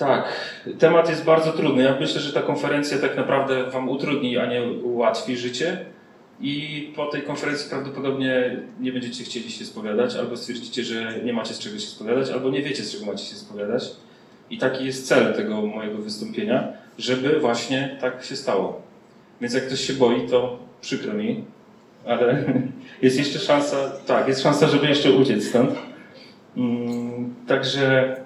Tak, temat jest bardzo trudny. Ja myślę, że ta konferencja tak naprawdę Wam utrudni, a nie ułatwi życie. I po tej konferencji prawdopodobnie nie będziecie chcieli się spowiadać, albo stwierdzicie, że nie macie z czego się spowiadać, albo nie wiecie, z czego macie się spowiadać. I taki jest cel tego mojego wystąpienia, żeby właśnie tak się stało. Więc jak ktoś się boi, to przykro mi, ale jest jeszcze szansa, tak, jest szansa, żeby jeszcze uciec stąd. Mm, także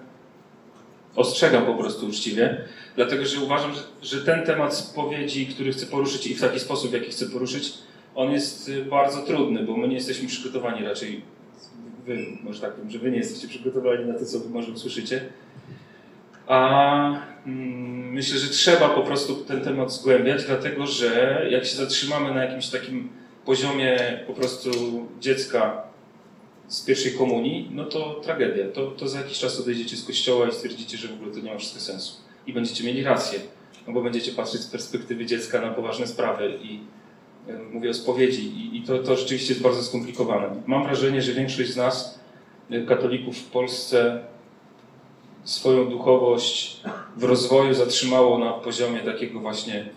ostrzegam po prostu uczciwie, dlatego że uważam, że, że ten temat spowiedzi, który chcę poruszyć i w taki sposób, w jaki chcę poruszyć, on jest y, bardzo trudny, bo my nie jesteśmy przygotowani raczej, wy, może tak powiem, że wy nie jesteście przygotowani na to, co wy może usłyszycie. A mm, myślę, że trzeba po prostu ten temat zgłębiać, dlatego że jak się zatrzymamy na jakimś takim poziomie po prostu dziecka z pierwszej komunii, no to tragedia. To, to za jakiś czas odejdziecie z kościoła i stwierdzicie, że w ogóle to nie ma wszystko sensu. I będziecie mieli rację, no bo będziecie patrzeć z perspektywy dziecka na poważne sprawy i e, mówię o spowiedzi i, i to, to rzeczywiście jest bardzo skomplikowane. Mam wrażenie, że większość z nas, e, katolików w Polsce, swoją duchowość w rozwoju zatrzymało na poziomie takiego właśnie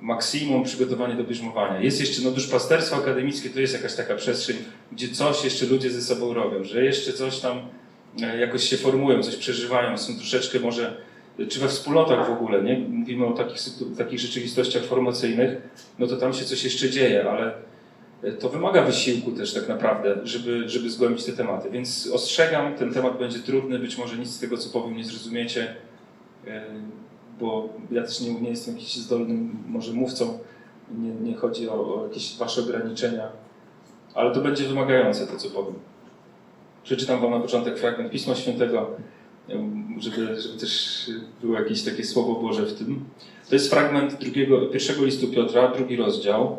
maksimum przygotowania do bierzmowania. Jest jeszcze, no duszpasterstwo akademickie to jest jakaś taka przestrzeń, gdzie coś jeszcze ludzie ze sobą robią, że jeszcze coś tam e, jakoś się formują, coś przeżywają, są troszeczkę może, czy we wspólnotach w ogóle, nie? Mówimy o takich, takich rzeczywistościach formacyjnych, no to tam się coś jeszcze dzieje, ale e, to wymaga wysiłku też tak naprawdę, żeby, żeby zgłębić te tematy. Więc ostrzegam, ten temat będzie trudny, być może nic z tego, co powiem, nie zrozumiecie e, bo ja też nie, nie jestem jakimś zdolnym może mówcą, nie, nie chodzi o, o jakieś wasze ograniczenia, ale to będzie wymagające to, co powiem. Przeczytam wam na początek fragment Pisma Świętego, żeby, żeby też było jakieś takie Słowo Boże w tym. To jest fragment drugiego, pierwszego listu Piotra, drugi rozdział,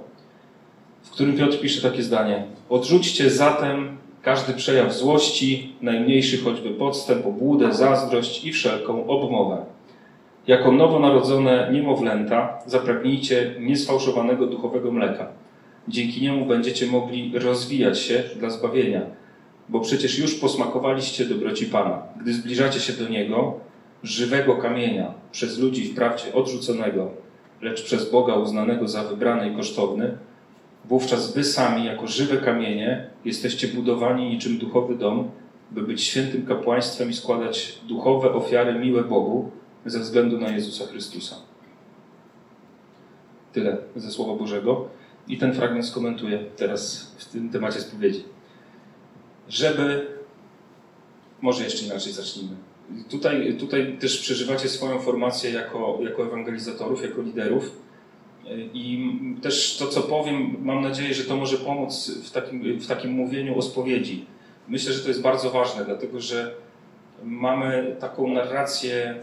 w którym Piotr pisze takie zdanie. Odrzućcie zatem każdy przejaw złości, najmniejszy choćby podstęp, obłudę, zazdrość i wszelką obmowę jako nowonarodzone niemowlęta zapragnijcie niesfałszowanego duchowego mleka. Dzięki niemu będziecie mogli rozwijać się dla zbawienia, bo przecież już posmakowaliście dobroci Pana. Gdy zbliżacie się do Niego, żywego kamienia, przez ludzi wprawdzie odrzuconego, lecz przez Boga uznanego za wybrany i kosztowny, wówczas wy sami, jako żywe kamienie, jesteście budowani niczym duchowy dom, by być świętym kapłaństwem i składać duchowe ofiary miłe Bogu, ze względu na Jezusa Chrystusa. Tyle ze Słowa Bożego. I ten fragment skomentuję teraz w tym temacie spowiedzi. Żeby, może jeszcze inaczej zacznijmy. Tutaj, tutaj też przeżywacie swoją formację jako, jako ewangelizatorów, jako liderów. I też to, co powiem, mam nadzieję, że to może pomóc w takim, w takim mówieniu o spowiedzi. Myślę, że to jest bardzo ważne, dlatego że mamy taką narrację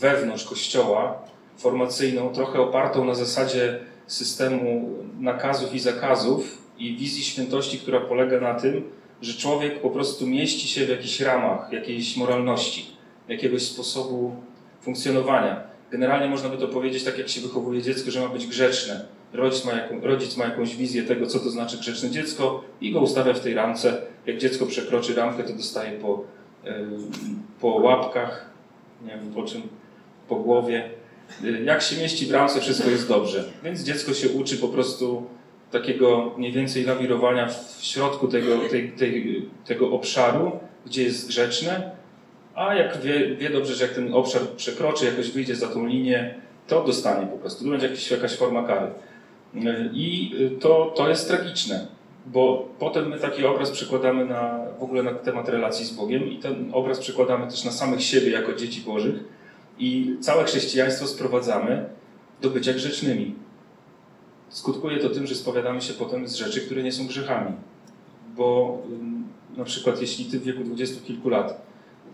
wewnątrz Kościoła formacyjną, trochę opartą na zasadzie systemu nakazów i zakazów i wizji świętości, która polega na tym, że człowiek po prostu mieści się w jakichś ramach, jakiejś moralności, jakiegoś sposobu funkcjonowania. Generalnie można by to powiedzieć tak, jak się wychowuje dziecko, że ma być grzeczne. Rodzic ma, jaką, rodzic ma jakąś wizję tego, co to znaczy grzeczne dziecko i go ustawia w tej ramce. Jak dziecko przekroczy ramkę, to dostaje po, po łapkach, nie wiem po czym, po głowie. Jak się mieści w ramce, wszystko jest dobrze. Więc dziecko się uczy po prostu takiego mniej więcej lawirowania w środku tego, tej, tej, tego obszaru, gdzie jest grzeczne, a jak wie, wie dobrze, że jak ten obszar przekroczy, jakoś wyjdzie za tą linię, to dostanie po prostu. To będzie jakaś, jakaś forma kary. I to, to jest tragiczne, bo potem my taki obraz przekładamy na, w ogóle na temat relacji z Bogiem i ten obraz przekładamy też na samych siebie jako dzieci Bożych i całe chrześcijaństwo sprowadzamy do bycia grzecznymi. Skutkuje to tym, że spowiadamy się potem z rzeczy, które nie są grzechami. Bo na przykład jeśli ty w wieku dwudziestu kilku lat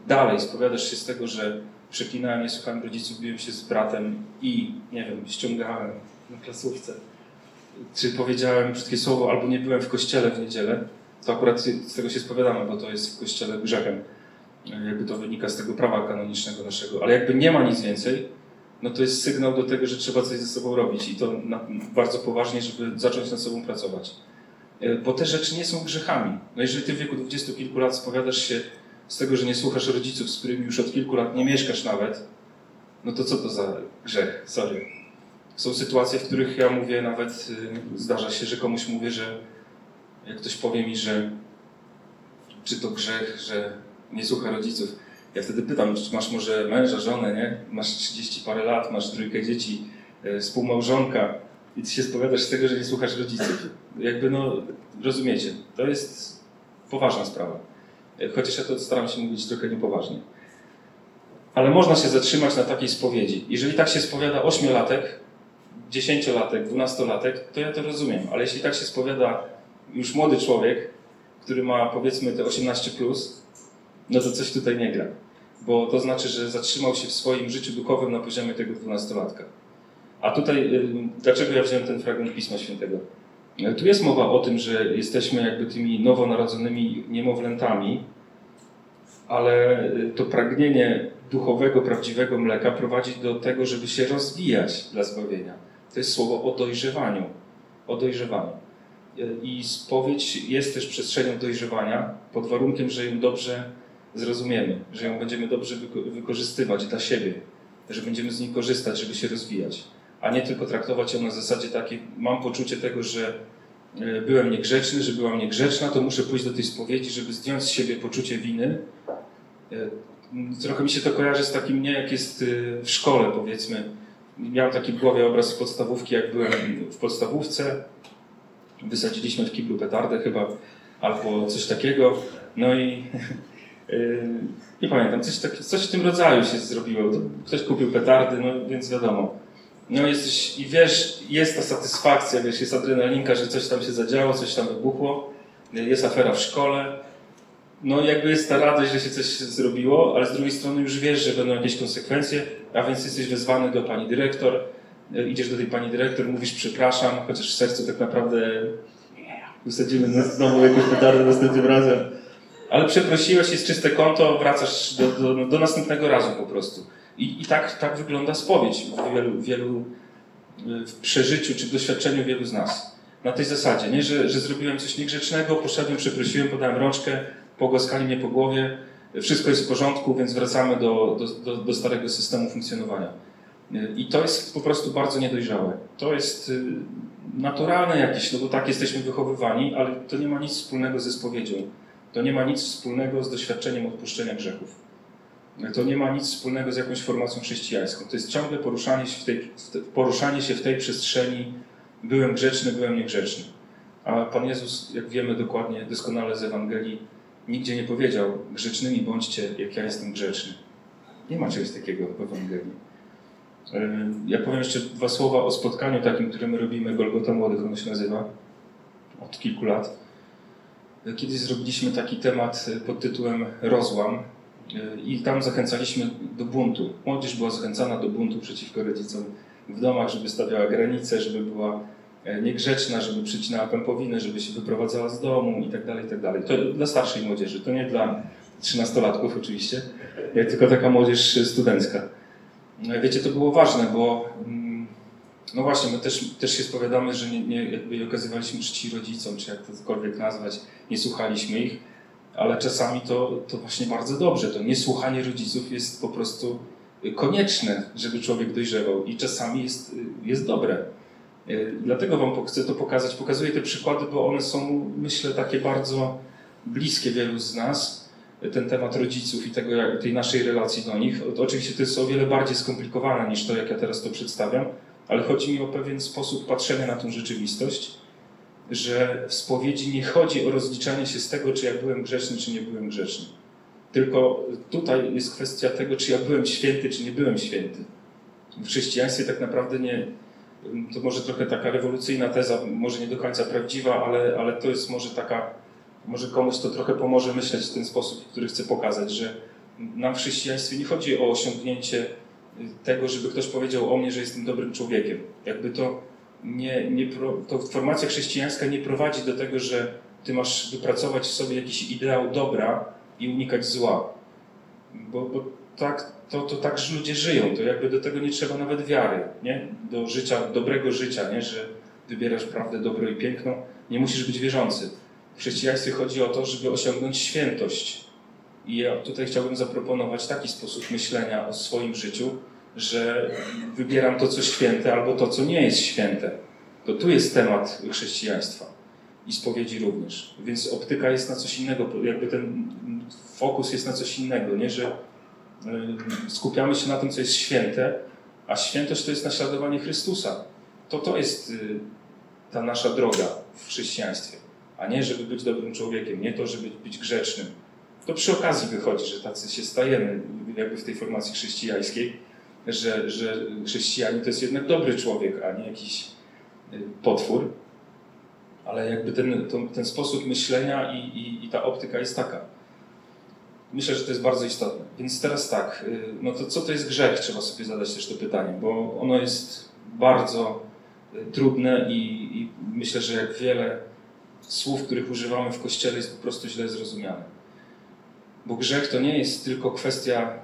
dalej spowiadasz się z tego, że przeklinałem, nie słuchałem rodziców, biłem się z bratem i, nie wiem, ściągałem na klasówce, czy powiedziałem brzydkie słowo, albo nie byłem w kościele w niedzielę, to akurat z tego się spowiadamy, bo to jest w kościele grzechem jakby to wynika z tego prawa kanonicznego naszego, ale jakby nie ma nic więcej, no to jest sygnał do tego, że trzeba coś ze sobą robić i to na, bardzo poważnie, żeby zacząć nad sobą pracować. E, bo te rzeczy nie są grzechami. No jeżeli ty w wieku dwudziestu kilku lat spowiadasz się z tego, że nie słuchasz rodziców, z którymi już od kilku lat nie mieszkasz nawet, no to co to za grzech? Sorry. Są sytuacje, w których ja mówię, nawet y, zdarza się, że komuś mówię, że jak ktoś powie mi, że czy to grzech, że nie słucha rodziców. Ja wtedy pytam, czy masz może męża, żonę, nie? Masz 30 parę lat, masz trójkę dzieci, y, współmałżonka i ty się spowiadasz z tego, że nie słuchasz rodziców. Jakby no, rozumiecie, to jest poważna sprawa. Chociaż ja to staram się mówić trochę niepoważnie. Ale można się zatrzymać na takiej spowiedzi. Jeżeli tak się spowiada ośmiolatek, dziesięciolatek, dwunastolatek, to ja to rozumiem. Ale jeśli tak się spowiada już młody człowiek, który ma powiedzmy te 18 plus, no to coś tutaj nie gra. Bo to znaczy, że zatrzymał się w swoim życiu duchowym na poziomie tego dwunastolatka. A tutaj, y, dlaczego ja wziąłem ten fragment Pisma Świętego? Tu jest mowa o tym, że jesteśmy jakby tymi nowonarodzonymi niemowlętami, ale y, to pragnienie duchowego, prawdziwego mleka prowadzi do tego, żeby się rozwijać dla zbawienia. To jest słowo o dojrzewaniu. O dojrzewaniu. Y, I spowiedź jest też przestrzenią dojrzewania pod warunkiem, że ją dobrze zrozumiemy, że ją będziemy dobrze wykorzystywać dla siebie, że będziemy z niej korzystać, żeby się rozwijać a nie tylko traktować ją na zasadzie takiej, mam poczucie tego, że e, byłem niegrzeczny, że byłam niegrzeczna, to muszę pójść do tej spowiedzi, żeby zdjąć z siebie poczucie winy. E, trochę mi się to kojarzy z takim, nie jak jest e, w szkole, powiedzmy. Miałem taki w głowie obraz podstawówki, jak byłem w podstawówce. Wysadziliśmy w kiblu petardę chyba, albo coś takiego. No i nie pamiętam, coś, tak, coś w tym rodzaju się zrobiło. Ktoś kupił petardy, no więc wiadomo no jesteś i wiesz, jest ta satysfakcja, wiesz, jest adrenalinka, że coś tam się zadziało, coś tam wybuchło, jest afera w szkole, no jakby jest ta radość, że się coś zrobiło, ale z drugiej strony już wiesz, że będą jakieś konsekwencje, a więc jesteś wezwany do pani dyrektor, idziesz do tej pani dyrektor, mówisz przepraszam, chociaż w sercu tak naprawdę wysadzimy znowu jakąś petardę następnym razem. Ale przeprosiłeś, jest czyste konto, wracasz do, do, do następnego razu po prostu. I, i tak, tak wygląda spowiedź w wielu, wielu w przeżyciu czy w doświadczeniu wielu z nas. Na tej zasadzie, nie? Że, że zrobiłem coś niegrzecznego, poszedłem, przeprosiłem, podałem rączkę, pogłaskali mnie po głowie, wszystko jest w porządku, więc wracamy do, do, do, do starego systemu funkcjonowania. I to jest po prostu bardzo niedojrzałe. To jest y, naturalne jakieś, no bo tak jesteśmy wychowywani, ale to nie ma nic wspólnego ze spowiedzią. To nie ma nic wspólnego z doświadczeniem odpuszczenia grzechów to nie ma nic wspólnego z jakąś formacją chrześcijańską. To jest ciągle poruszanie się w tej, poruszanie się w tej przestrzeni byłem grzeczny, byłem niegrzeczny. A Pan Jezus, jak wiemy dokładnie, doskonale z Ewangelii, nigdzie nie powiedział grzecznymi bądźcie, jak ja jestem grzeczny. Nie ma czegoś takiego w Ewangelii. Ja powiem jeszcze dwa słowa o spotkaniu takim, które my robimy, Golgota Młodych ono się nazywa, od kilku lat. Kiedyś zrobiliśmy taki temat pod tytułem Rozłam, i tam zachęcaliśmy do buntu. Młodzież była zachęcana do buntu przeciwko rodzicom w domach, żeby stawiała granice, żeby była e, niegrzeczna, żeby przycinała pępowinę, żeby się wyprowadzała z domu itd. Tak itd. Tak to dla starszej młodzieży, to nie dla trzynastolatków oczywiście, tylko taka młodzież studencka. No wiecie, to było ważne, bo mm, no właśnie, my też, też się spowiadamy, że nie, nie, jakby okazywaliśmy czci rodzicom, czy jak to cokolwiek nazwać, nie słuchaliśmy ich, ale czasami to, to właśnie bardzo dobrze. To niesłuchanie rodziców jest po prostu konieczne, żeby człowiek dojrzewał i czasami jest, jest dobre. E, dlatego Wam chcę to pokazać. Pokazuję te przykłady, bo one są, myślę, takie bardzo bliskie wielu z nas. Ten temat rodziców i tego, tej naszej relacji do nich. Oczywiście to jest o wiele bardziej skomplikowane niż to, jak ja teraz to przedstawiam, ale chodzi mi o pewien sposób patrzenia na tę rzeczywistość że w spowiedzi nie chodzi o rozliczanie się z tego, czy ja byłem grzeczny, czy nie byłem grzeczny. Tylko tutaj jest kwestia tego, czy ja byłem święty, czy nie byłem święty. W chrześcijaństwie tak naprawdę nie, to może trochę taka rewolucyjna teza, może nie do końca prawdziwa, ale, ale to jest może taka, może komuś to trochę pomoże myśleć w ten sposób, który chcę pokazać, że nam w chrześcijaństwie nie chodzi o osiągnięcie tego, żeby ktoś powiedział o mnie, że jestem dobrym człowiekiem. Jakby to nie, nie, to formacja chrześcijańska nie prowadzi do tego, że ty masz wypracować w sobie jakiś ideał dobra i unikać zła. Bo, bo tak, to, to tak że ludzie żyją, to jakby do tego nie trzeba nawet wiary, nie? Do życia, dobrego życia, nie? Że wybierasz prawdę, dobro i piękno. Nie musisz być wierzący. W chrześcijaństwie chodzi o to, żeby osiągnąć świętość. I ja tutaj chciałbym zaproponować taki sposób myślenia o swoim życiu, że wybieram to, co święte, albo to, co nie jest święte. To tu jest temat chrześcijaństwa i spowiedzi również. Więc optyka jest na coś innego, jakby ten fokus jest na coś innego, nie? że y, skupiamy się na tym, co jest święte, a świętość to jest naśladowanie Chrystusa. To to jest y, ta nasza droga w chrześcijaństwie, a nie żeby być dobrym człowiekiem, nie to, żeby być grzecznym. To przy okazji wychodzi, że tacy się stajemy jakby w tej formacji chrześcijańskiej, że, że chrześcijanin to jest jednak dobry człowiek, a nie jakiś y, potwór. Ale jakby ten, ten sposób myślenia i, i, i ta optyka jest taka. Myślę, że to jest bardzo istotne. Więc teraz tak, y, no to co to jest grzech? Trzeba sobie zadać też to pytanie, bo ono jest bardzo y, trudne i, i myślę, że jak wiele słów, których używamy w Kościele jest po prostu źle zrozumiane. Bo grzech to nie jest tylko kwestia.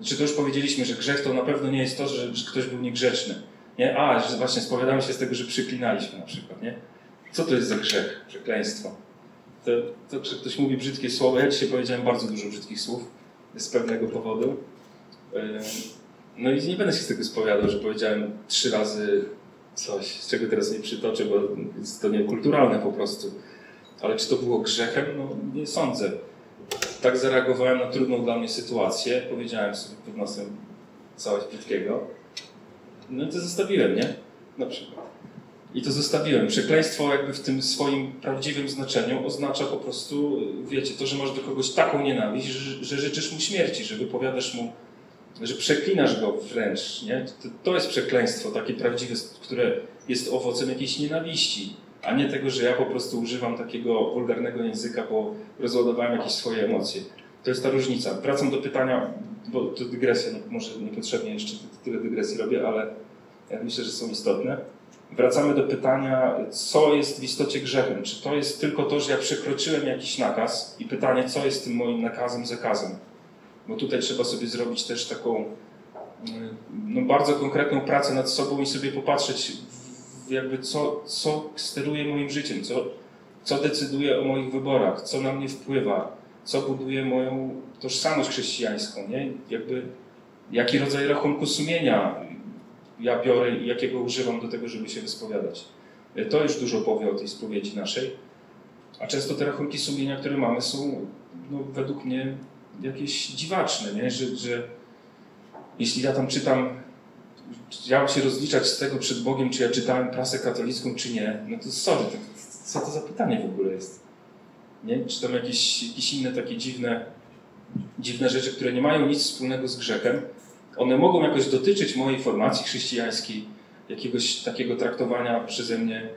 Znaczy, to już powiedzieliśmy, że grzech to na pewno nie jest to, że, że ktoś był niegrzeczny. Nie? A, że właśnie spowiadamy się z tego, że przyklinaliśmy na przykład. Nie? Co to jest za grzech? Przekleństwo. To, to, że ktoś mówi brzydkie słowa. Ja dzisiaj powiedziałem bardzo dużo brzydkich słów z pewnego powodu. No i nie będę się z tego spowiadał, że powiedziałem trzy razy coś, z czego teraz nie przytoczę, bo jest to niekulturalne po prostu. Ale czy to było grzechem? No nie sądzę. Tak zareagowałem na trudną dla mnie sytuację. Powiedziałem sobie pod nosem coś brzydkiego. No i to zostawiłem, nie? Na przykład. I to zostawiłem. Przekleństwo jakby w tym swoim prawdziwym znaczeniu oznacza po prostu, wiecie, to, że masz do kogoś taką nienawiść, że, że życzysz mu śmierci, że wypowiadasz mu, że przeklinasz go wręcz, nie? To, to jest przekleństwo takie prawdziwe, które jest owocem jakiejś nienawiści, a nie tego, że ja po prostu używam takiego wulgarnego języka, bo rozładowałem jakieś swoje emocje. To jest ta różnica. Wracam do pytania, bo to dygresja, może niepotrzebnie jeszcze tyle dygresji robię, ale myślę, że są istotne wracamy do pytania, co jest w istocie grzechem. Czy to jest tylko to, że ja przekroczyłem jakiś nakaz i pytanie, co jest tym moim nakazem, zakazem. Bo tutaj trzeba sobie zrobić też taką mm, no, bardzo konkretną pracę nad sobą i sobie popatrzeć, jakby co, co steruje moim życiem, co, co decyduje o moich wyborach, co na mnie wpływa, co buduje moją tożsamość chrześcijańską, nie? Jakby, jaki rodzaj rachunku sumienia ja biorę i jakiego używam do tego, żeby się wyspowiadać. To już dużo powie o tej spowiedzi naszej. A często te rachunki sumienia, które mamy, są no, według mnie jakieś dziwaczne, nie? Że, że jeśli ja tam czytam, mam się rozliczać z tego przed Bogiem, czy ja czytałem prasę katolicką, czy nie, no to sorry, to, co to za pytanie w ogóle jest? Nie? Czy tam jakieś, jakieś inne takie dziwne, dziwne rzeczy, które nie mają nic wspólnego z grzechem, one mogą jakoś dotyczyć mojej formacji chrześcijańskiej, jakiegoś takiego traktowania przeze mnie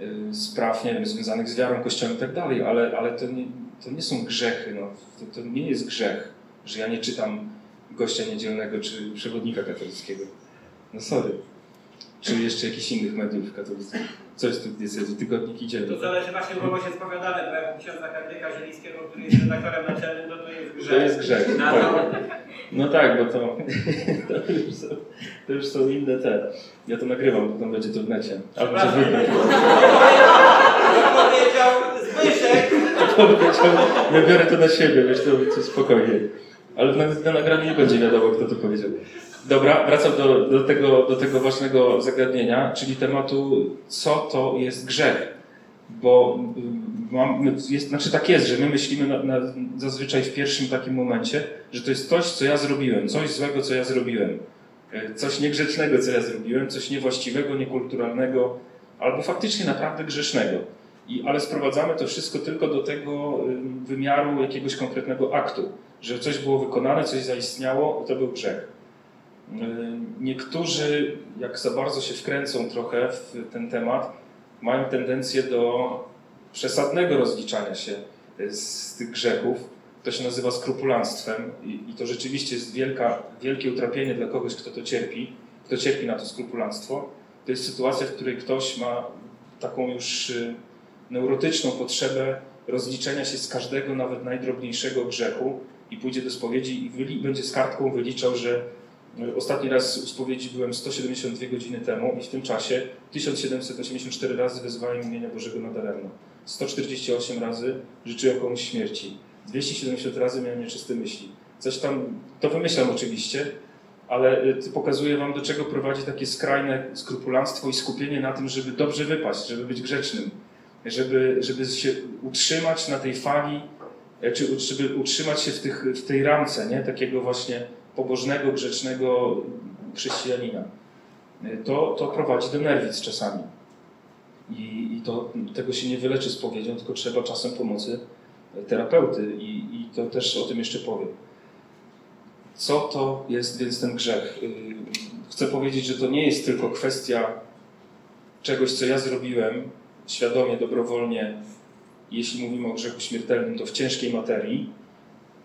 y, spraw, nie wiem, związanych z wiarą, kościołem i tak dalej, ale, ale to, nie, to nie są grzechy, no. to, to nie jest grzech, że ja nie czytam gościa niedzielnego czy przewodnika katolickiego. No sorry. Czy jeszcze jakichś innych mediów katolickich. Co jest tu w diecezji? Tygodnik idzie. To zależy właśnie, kogo się spowiadamy, bo jak księdza Henryka Zielińskiego, który jest redaktorem naczelnym, no to jest grzech. To jest grzech. No, tak. no tak, bo to, to, już są, to już są inne te. Ja to nagrywam, potem będzie to w necie. Albo wybrać. powiedział Zbyszek. powiedział, ja biorę to na siebie, wiesz, to, to spokojnie. Ale na, na nagraniu nie będzie wiadomo, kto to powiedział. Dobra, wracam do, do, tego, do tego ważnego zagadnienia, czyli tematu, co to jest grzech. Bo y, mam, jest, znaczy tak jest, że my myślimy na, na, zazwyczaj w pierwszym takim momencie, że to jest coś, co ja zrobiłem, coś złego, co ja zrobiłem, y, coś niegrzecznego, co ja zrobiłem, coś niewłaściwego, niekulturalnego, albo faktycznie naprawdę grzesznego. I, ale sprowadzamy to wszystko tylko do tego wymiaru jakiegoś konkretnego aktu, że coś było wykonane, coś zaistniało, to był grzech. Y, niektórzy, jak za bardzo się wkręcą trochę w ten temat, mają tendencję do przesadnego rozliczania się z tych grzechów. To się nazywa skrupulanstwem i, to rzeczywiście jest wielka, wielkie utrapienie dla kogoś, kto to cierpi, kto cierpi na to skrupulanstwo. To jest sytuacja, w której ktoś ma taką już y, neurotyczną potrzebę rozliczenia się z każdego, nawet najdrobniejszego grzechu i pójdzie do spowiedzi i będzie z kartką wyliczał, że Ostatni raz u spowiedzi byłem 172 godziny temu i w tym czasie 1784 razy wezwałem imienia Bożego nadaremno. 148 razy życzyłem komuś śmierci. 270 razy miałem nieczyste myśli. Coś tam, to wymyślam oczywiście, ale y, pokazuję wam, do czego prowadzi takie skrajne skrupulanstwo i skupienie na tym, żeby dobrze wypaść, żeby być grzecznym, żeby, żeby się utrzymać na tej fali, e, czy żeby utrzymać się w, tych, w tej ramce, nie? takiego właśnie pobożnego, grzecznego chrześcijanina. To, to prowadzi do nerwic czasami. I, i to, tego się nie wyleczy spowiedzią, tylko trzeba czasem pomocy terapeuty i, i to też o tym jeszcze powiem. Co to jest więc ten grzech? Y, chcę powiedzieć, że to nie jest tylko kwestia czegoś, co ja zrobiłem świadomie, dobrowolnie. Jeśli mówimy o grzechu śmiertelnym, to w ciężkiej materii,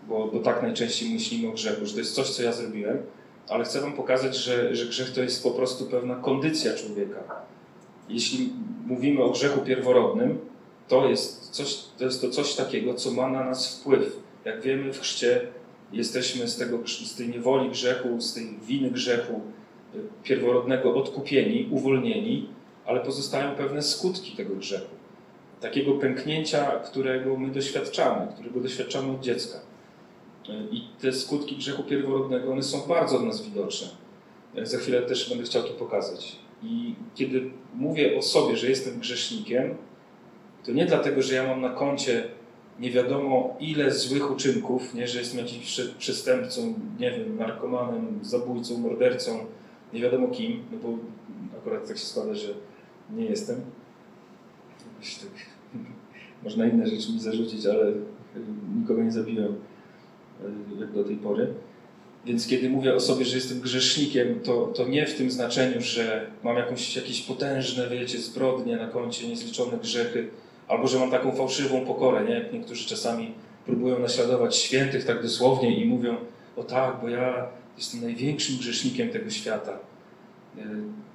bo, bo tak najczęściej myślimy o grzechu, że to jest coś, co ja zrobiłem, ale chcę Wam pokazać, że, że grzech to jest po prostu pewna kondycja człowieka. Jeśli mówimy o grzechu pierworodnym, to jest, coś, to jest to coś takiego, co ma na nas wpływ. Jak wiemy, w chrzcie jesteśmy z, tego, z tej niewoli grzechu, z tej winy grzechu y, pierworodnego odkupieni, uwolnieni, ale pozostają pewne skutki tego grzechu. Takiego pęknięcia, którego my doświadczamy, którego doświadczamy od dziecka. Y, I te skutki grzechu pierworodnego, one są bardzo od nas widoczne. Y, za chwilę też będę chciał to pokazać. I kiedy mówię o sobie, że jestem grzesznikiem, to nie dlatego, że ja mam na koncie nie wiadomo ile złych uczynków, nie, że jestem jakimś przestępcą, nie wiem, narkomanem, zabójcą, mordercą, nie wiadomo kim, no bo akurat tak się składa, że nie jestem. Tak, można inne rzeczy mi zarzucić, ale nikogo nie zabiłem e, jak do tej pory. Więc kiedy mówię o sobie, że jestem grzesznikiem, to, to nie w tym znaczeniu, że mam jakąś, jakieś potężne, wiecie, zbrodnie na koncie, niezliczone grzechy, albo że mam taką fałszywą pokorę, nie? Jak niektórzy czasami próbują naśladować świętych tak dosłownie i mówią, o tak, bo ja jestem największym grzesznikiem tego świata.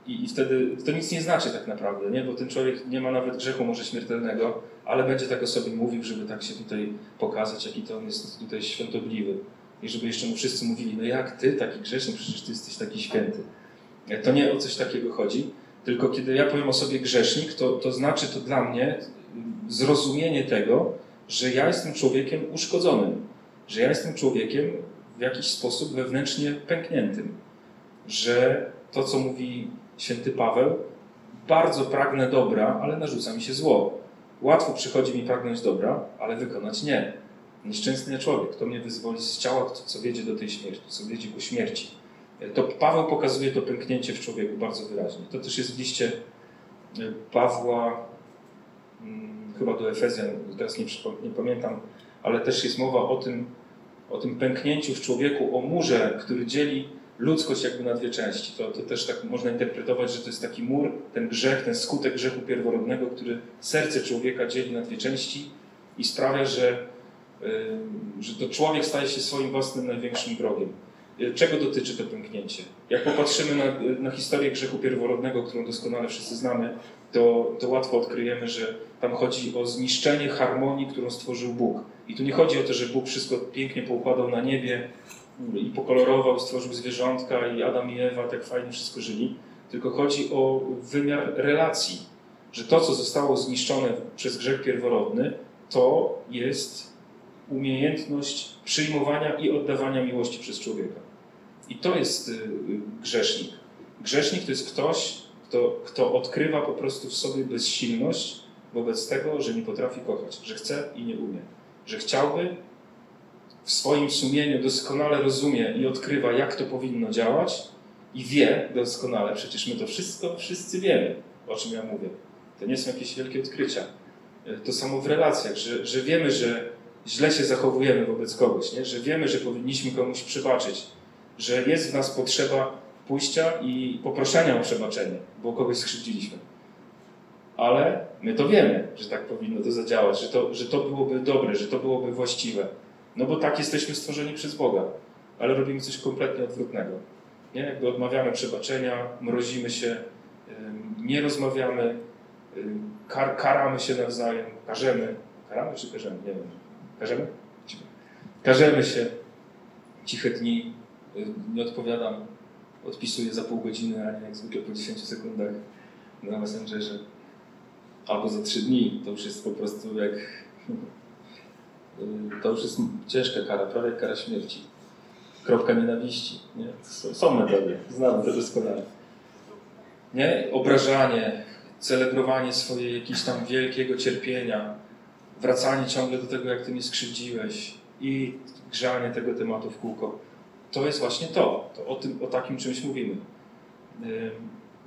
I, I, wtedy to nic nie znaczy tak naprawdę, nie? bo ten człowiek nie ma nawet grzechu może śmiertelnego, ale będzie tak o sobie mówił, żeby tak się tutaj pokazać, jaki to on jest tutaj świątobliwy. I żeby jeszcze mu wszyscy mówili, no jak ty taki grzeszny, przecież ty jesteś taki święty. To nie o coś takiego chodzi, tylko kiedy ja powiem o sobie grzesznik, to, to znaczy to dla mnie zrozumienie tego, że ja jestem człowiekiem uszkodzonym, że ja jestem człowiekiem w jakiś sposób wewnętrznie pękniętym, że to, co mówi święty Paweł, bardzo pragnę dobra, ale narzuca mi się zło. Łatwo przychodzi mi pragnąć dobra, ale wykonać nie. Nieszczęsny człowiek, kto mnie wyzwoli z ciała, co wiedzie do tej śmierci, co wiedzie ku śmierci. To Paweł pokazuje to pęknięcie w człowieku bardzo wyraźnie. To też jest w liście Pawła Mm, chyba do Efezjan, teraz nie, nie, pamiętam, ale też jest mowa o tym, o tym pęknięciu w człowieku, o murze, który dzieli ludzkość jakby na dwie części. To, to też tak można interpretować, że to jest taki mur, ten grzech, ten skutek grzechu pierworodnego, który serce człowieka dzieli na dwie części i sprawia, że, że to człowiek staje się swoim własnym największym wrogiem. Y, czego dotyczy to pęknięcie? Jak popatrzymy na, na historię grzechu pierworodnego, którą doskonale wszyscy znamy, to, to łatwo odkryjemy, że tam chodzi o zniszczenie harmonii, którą stworzył Bóg. I tu nie chodzi o to, że Bóg wszystko pięknie poukładał na niebie i pokolorował, stworzył zwierzątka i Adam i Ewa tak fajnie wszystko żyli, tylko chodzi o wymiar relacji, że to, co zostało zniszczone przez grzech pierworodny, to jest umiejętność przyjmowania i oddawania miłości przez człowieka. I to jest y, grzesznik. Grzesznik to jest ktoś, kto, kto odkrywa po prostu w sobie bezsilność wobec tego, że nie potrafi kochać, że chce i nie umie, że chciałby, w swoim sumieniu doskonale rozumie i odkrywa, jak to powinno działać i wie doskonale, przecież my to wszystko wszyscy wiemy, o czym ja mówię. To nie są jakieś wielkie odkrycia. To samo w relacjach, że, że wiemy, że źle się zachowujemy wobec kogoś, nie? że wiemy, że powinniśmy komuś przebaczyć, że jest w nas potrzeba pójścia i poproszenia o przebaczenie, bo kogoś skrzywdziliśmy. Ale my to wiemy, że tak powinno to zadziałać, że to, że to byłoby dobre, że to byłoby właściwe. No bo tak jesteśmy stworzeni przez Boga, ale robimy coś kompletnie odwrotnego. Nie? Jakby odmawiamy przebaczenia, mrozimy się, nie rozmawiamy, kar karamy się nawzajem, karzemy. Karamy czy karzemy? Nie wiem. Karzemy? Karzemy się. Ciche dni, nie odpowiadam odpisuję za pół godziny, a nie jak zwykle po 10 sekundach na Messengerze. Albo za 3 dni. To już jest po prostu jak... y, to już jest ciężka kara, prawie kara śmierci. Kropka nienawiści. Nie? Są metody, znamy to doskonale. Nie? Obrażanie, celebrowanie swojego jakiegoś tam wielkiego cierpienia, wracanie ciągle do tego, jak ty mnie skrzywdziłeś i grzanie tego tematu w kółko. To jest właśnie to. to o, tym, o takim czymś mówimy.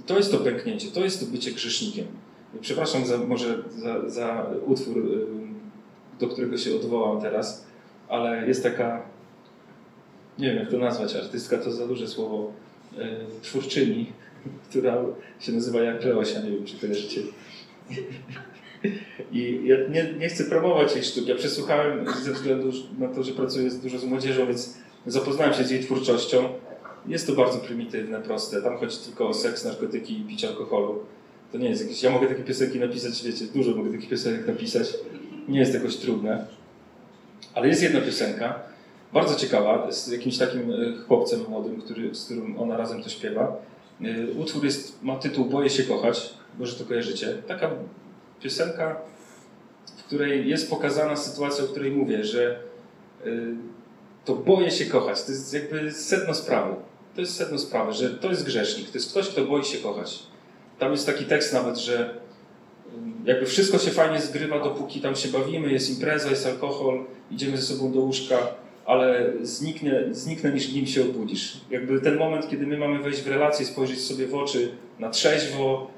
To jest to pęknięcie, to jest to bycie grzesznikiem. Przepraszam za, może za, za utwór, do którego się odwołam teraz, ale jest taka, nie wiem jak to nazwać, artystka to za duże słowo, twórczyni, która się nazywa Jak Leosia, nie wiem czy kojarzycie. I ja nie, nie chcę promować jej sztuk. Ja przesłuchałem ze względu na to, że pracuję dużo z młodzieżą, więc zapoznałem się z jej twórczością. Jest to bardzo prymitywne, proste. Tam chodzi tylko o seks, narkotyki i picie alkoholu. To nie jest jakieś... Ja mogę takie piosenki napisać, wiecie, dużo mogę takich piosenek napisać. Nie jest jakoś trudne. Ale jest jedna piosenka, bardzo ciekawa, z jakimś takim e, chłopcem młodym, który, z którym ona razem to śpiewa. E, utwór jest, ma tytuł Boję się kochać, może to kojarzycie. Taka piosenka, w której jest pokazana sytuacja, o której mówię, że e, to boję się kochać. To jest jakby sedno sprawy. To jest sedno sprawy, że to jest grzesznik, to jest ktoś, kto boi się kochać. Tam jest taki tekst nawet, że jakby wszystko się fajnie zgrywa, dopóki tam się bawimy, jest impreza, jest alkohol, idziemy ze sobą do łóżka, ale zniknie, zniknę niż nim się obudzisz. Jakby ten moment, kiedy my mamy wejść w relację, spojrzeć sobie w oczy na trzeźwo,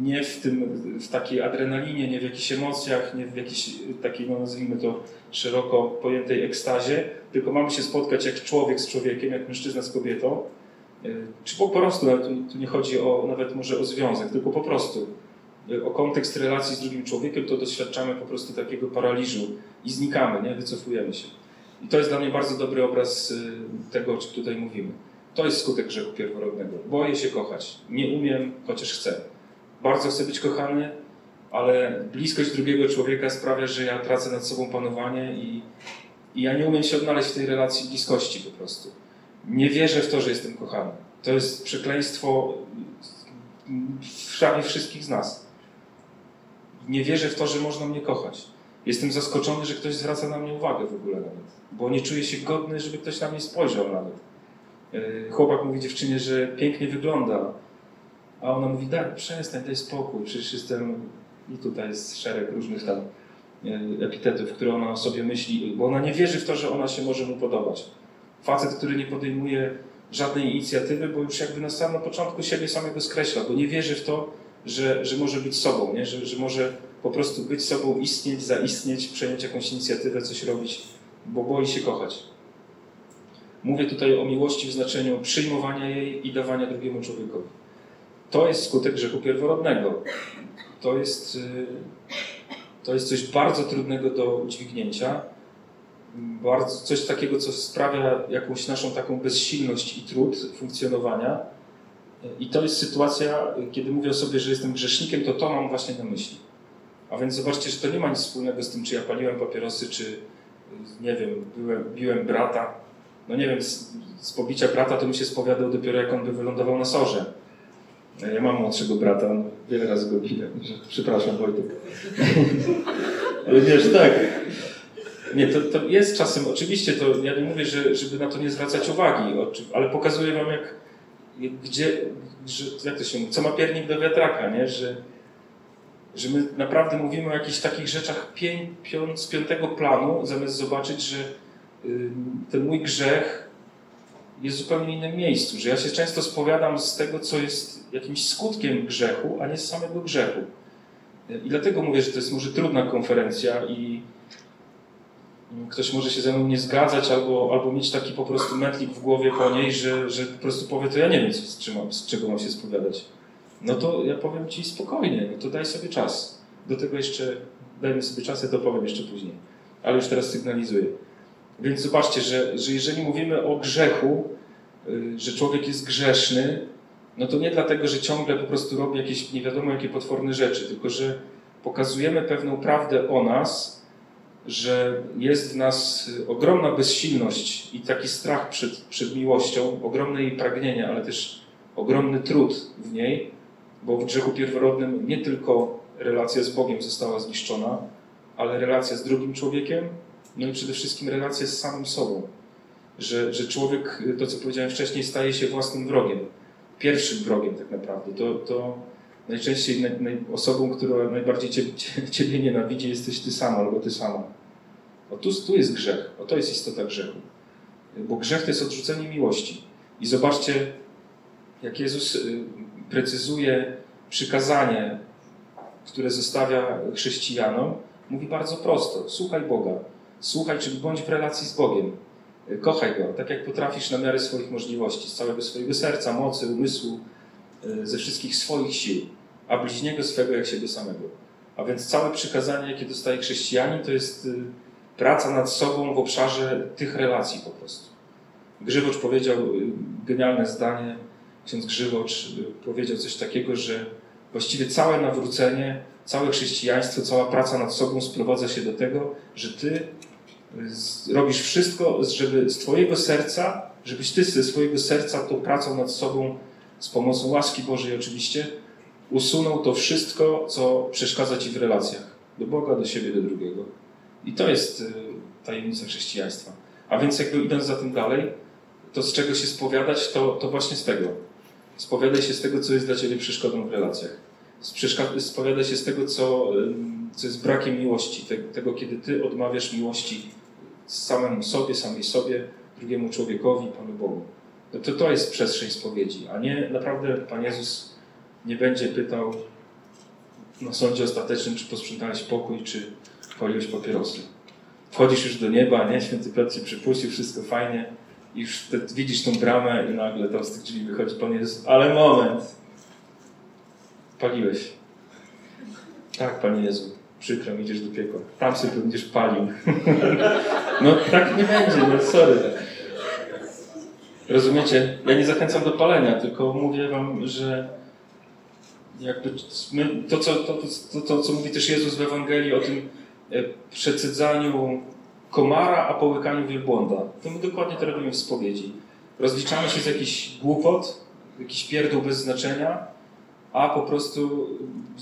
nie w, tym, w takiej adrenalinie, nie w jakichś emocjach, nie w jakiejś takiej, no nazwijmy to, szeroko pojętej ekstazie, tylko mamy się spotkać jak człowiek z człowiekiem, jak mężczyzna z kobietą. Y, czy po, prostu, tu nie chodzi o, nawet może o związek, tylko po prostu o kontekst relacji z drugim człowiekiem, to doświadczamy po prostu takiego paraliżu i znikamy, nie? wycofujemy się. I to jest dla mnie bardzo dobry obraz y, tego, o czym tutaj mówimy. To jest skutek grzechu pierworodnego. Boję się kochać. Nie umiem, chociaż chcę. Bardzo chcę być kochany, ale bliskość drugiego człowieka sprawia, że ja tracę nad sobą panowanie i, i ja nie umiem się odnaleźć w tej relacji bliskości po prostu. Nie wierzę w to, że jestem kochany. To jest przekleństwo w prawie wszystkich z nas. Nie wierzę w to, że można mnie kochać. Jestem zaskoczony, że ktoś zwraca na mnie uwagę w ogóle nawet, bo nie czuję się godny, żeby ktoś na mnie spojrzał nawet. E, chłopak mówi dziewczynie, że pięknie wygląda, a ona mówi, daj, przestań, daj spokój, przecież jestem... I tutaj jest szereg różnych tam e, epitetów, które ona o sobie myśli, bo ona nie wierzy w to, że ona się może mu podobać. Facet, który nie podejmuje żadnej inicjatywy, bo już jakby na samym początku siebie samego skreśla, bo nie wierzy w to, że, że może być sobą, nie? Że, że może po prostu być sobą, istnieć, zaistnieć, przejąć jakąś inicjatywę, coś robić, bo boi się kochać. Mówię tutaj o miłości w znaczeniu przyjmowania jej i dawania drugiemu człowiekowi. To jest skutek grzechu pierworodnego. To jest, y, to jest coś bardzo trudnego do udźwignięcia. Bardzo, coś takiego, co sprawia jakąś naszą taką bezsilność i trud funkcjonowania. I to jest sytuacja, kiedy mówię sobie, że jestem grzesznikiem, to to mam właśnie na myśli. A więc zobaczcie, że to nie ma nic wspólnego z tym, czy ja paliłem papierosy, czy nie wiem, byłem, biłem brata, no nie wiem, z, z pobicia brata to mi się spowiadał dopiero jak on by wylądował na sorze. Ja mam młodszego brata, on wiele razy go biłem. Przepraszam Wojtek. Ale wiesz, tak. Nie, to, to jest czasem, oczywiście, to ja nie mówię, że, żeby na to nie zwracać uwagi, ale pokazuję wam jak, gdzie, że, jak to się mówi, co ma piernik do wiatraka, nie? Że, że my naprawdę mówimy o jakichś takich rzeczach pię, pią, z piątego planu, zamiast zobaczyć, że ten mój grzech jest w zupełnie innym miejscu, że ja się często spowiadam z tego, co jest jakimś skutkiem grzechu, a nie z samego grzechu. I dlatego mówię, że to jest może trudna konferencja i ktoś może się ze mną nie zgadzać albo, albo mieć taki po prostu metlik w głowie po niej, że, że po prostu powie, to ja nie wiem, z, czym, z czego mam się spowiadać. No to ja powiem Ci spokojnie, no to daj sobie czas. Do tego jeszcze dajmy sobie czas, ja to powiem jeszcze później. Ale już teraz sygnalizuję. Więc zobaczcie, że, że jeżeli mówimy o grzechu, y, że człowiek jest grzeszny, no to nie dlatego, że ciągle po prostu robi jakieś nie wiadomo jakie potworne rzeczy, tylko że pokazujemy pewną prawdę o nas, że jest w nas ogromna bezsilność i taki strach przed, przed miłością, ogromne jej pragnienie, ale też ogromny trud w niej, bo w grzechu pierworodnym nie tylko relacja z Bogiem została zniszczona, ale relacja z drugim człowiekiem, no i przede wszystkim relacja z samym sobą. Że, że człowiek, to co powiedziałem wcześniej, staje się własnym wrogiem. Pierwszym wrogiem tak naprawdę. To, to najczęściej naj, naj, osobą, która najbardziej ciebie, ciebie nienawidzi, jesteś ty sam albo ty sama. O tu, tu jest grzech. O to jest istota grzechu. Bo grzech to jest odrzucenie miłości. I zobaczcie, jak Jezus y, precyzuje przykazanie, które zostawia chrześcijanom, mówi bardzo prosto: słuchaj Boga, słuchaj, czyli bądź w relacji z Bogiem. Y, kochaj Go, tak jak potrafisz na miarę swoich możliwości, z całego swojego serca, mocy, umysłu, y, ze wszystkich swoich sił, a bliźniego swego jak siebie samego. A więc całe przykazanie, jakie dostaje chrześcijanin, to jest praca nad sobą w obszarze tych relacji po prostu. Grzywocz powiedział genialne zdanie, ksiądz Grzywocz powiedział coś takiego, że właściwie całe nawrócenie, całe chrześcijaństwo, cała praca nad sobą sprowadza się do tego, że ty robisz wszystko, żeby z twojego serca, żebyś ty ze swojego serca tą pracą nad sobą, z pomocą łaski Bożej oczywiście, usunął to wszystko, co przeszkadza ci w relacjach. Do Boga, do siebie, do drugiego. I to jest y, tajemnica chrześcijaństwa. A więc jakby idąc za tym dalej, to z czego się spowiadać, to, to właśnie z tego. Spowiadaj się z tego, co jest dla Ciebie przeszkodą w relacjach. Spowiadaj się z tego, co, co jest brakiem miłości. Tego, kiedy Ty odmawiasz miłości samemu sobie, samej sobie, drugiemu człowiekowi, Panu Bogu. To, to, jest przestrzeń spowiedzi, a nie naprawdę Pan Jezus nie będzie pytał na sądzie ostatecznym, czy posprzątałeś pokój, czy paliłeś papierosy. Wchodzisz już do nieba, nie? Święty Piotr Cię przypuścił, wszystko fajnie i już widzisz tą bramę i nagle tam z tych drzwi wychodzi Pan Jezus. Ale moment! Paliłeś. Tak, Panie Jezu, przykro idziesz do piekła. Tam sobie będziesz palił. no tak nie będzie, no sorry. Rozumiecie? Ja nie zachęcam do palenia, tylko mówię wam, że jakby my, to, co, to, to, to, co mówi też Jezus w Ewangelii o tym e, przecedzaniu komara, a połykaniu wielbłąda. To my dokładnie to robimy w spowiedzi. Rozliczamy się z jakichś głupot, jakiś pierdół bez znaczenia, a po prostu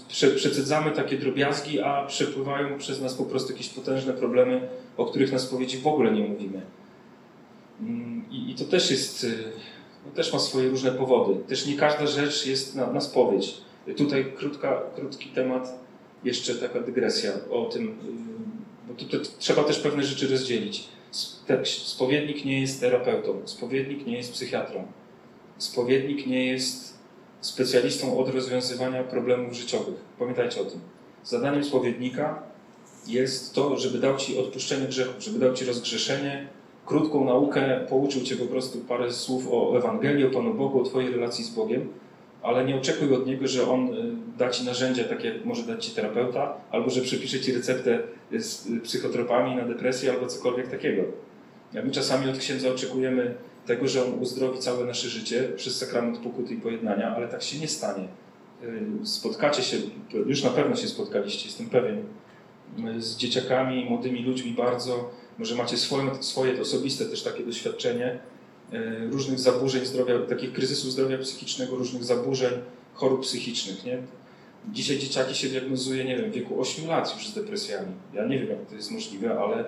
prze, przecedzamy takie drobiazgi, a przepływają przez nas po prostu jakieś potężne problemy, o których na spowiedzi w ogóle nie mówimy. Mm, I, i to też jest, y, no też ma swoje różne powody. Też nie każda rzecz jest na, na spowiedź. Tutaj krótka, krótki temat, jeszcze taka dygresja o tym, y, bo tutaj trzeba też pewne rzeczy rozdzielić. Spowiednik nie jest terapeutą, spowiednik nie jest psychiatrą, spowiednik nie jest specjalistą od rozwiązywania problemów życiowych. Pamiętajcie o tym. Zadaniem spowiednika jest to, żeby dał ci odpuszczenie grzechów, żeby dał ci rozgrzeszenie, krótką naukę, pouczył cię po prostu parę słów o Ewangelii, o Panu Bogu, o twojej relacji z Bogiem ale nie oczekuj od niego, że on y, da ci narzędzia, takie jak może dać ci terapeuta, albo że przepisze ci receptę z psychotropami na depresję, albo cokolwiek takiego. My czasami od księdza oczekujemy tego, że on uzdrowi całe nasze życie przez sakrament pokuty i pojednania, ale tak się nie stanie. Y, spotkacie się, już na pewno się spotkaliście, jestem pewien, y, z dzieciakami, młodymi ludźmi bardzo, może macie swoje, swoje osobiste też takie doświadczenie, różnych zaburzeń zdrowia, takich kryzysów zdrowia psychicznego, różnych zaburzeń, chorób psychicznych. Nie? Dzisiaj dzieciaki się diagnozuje, nie wiem, w wieku 8 lat już z depresjami. Ja nie wiem, jak to jest możliwe, ale,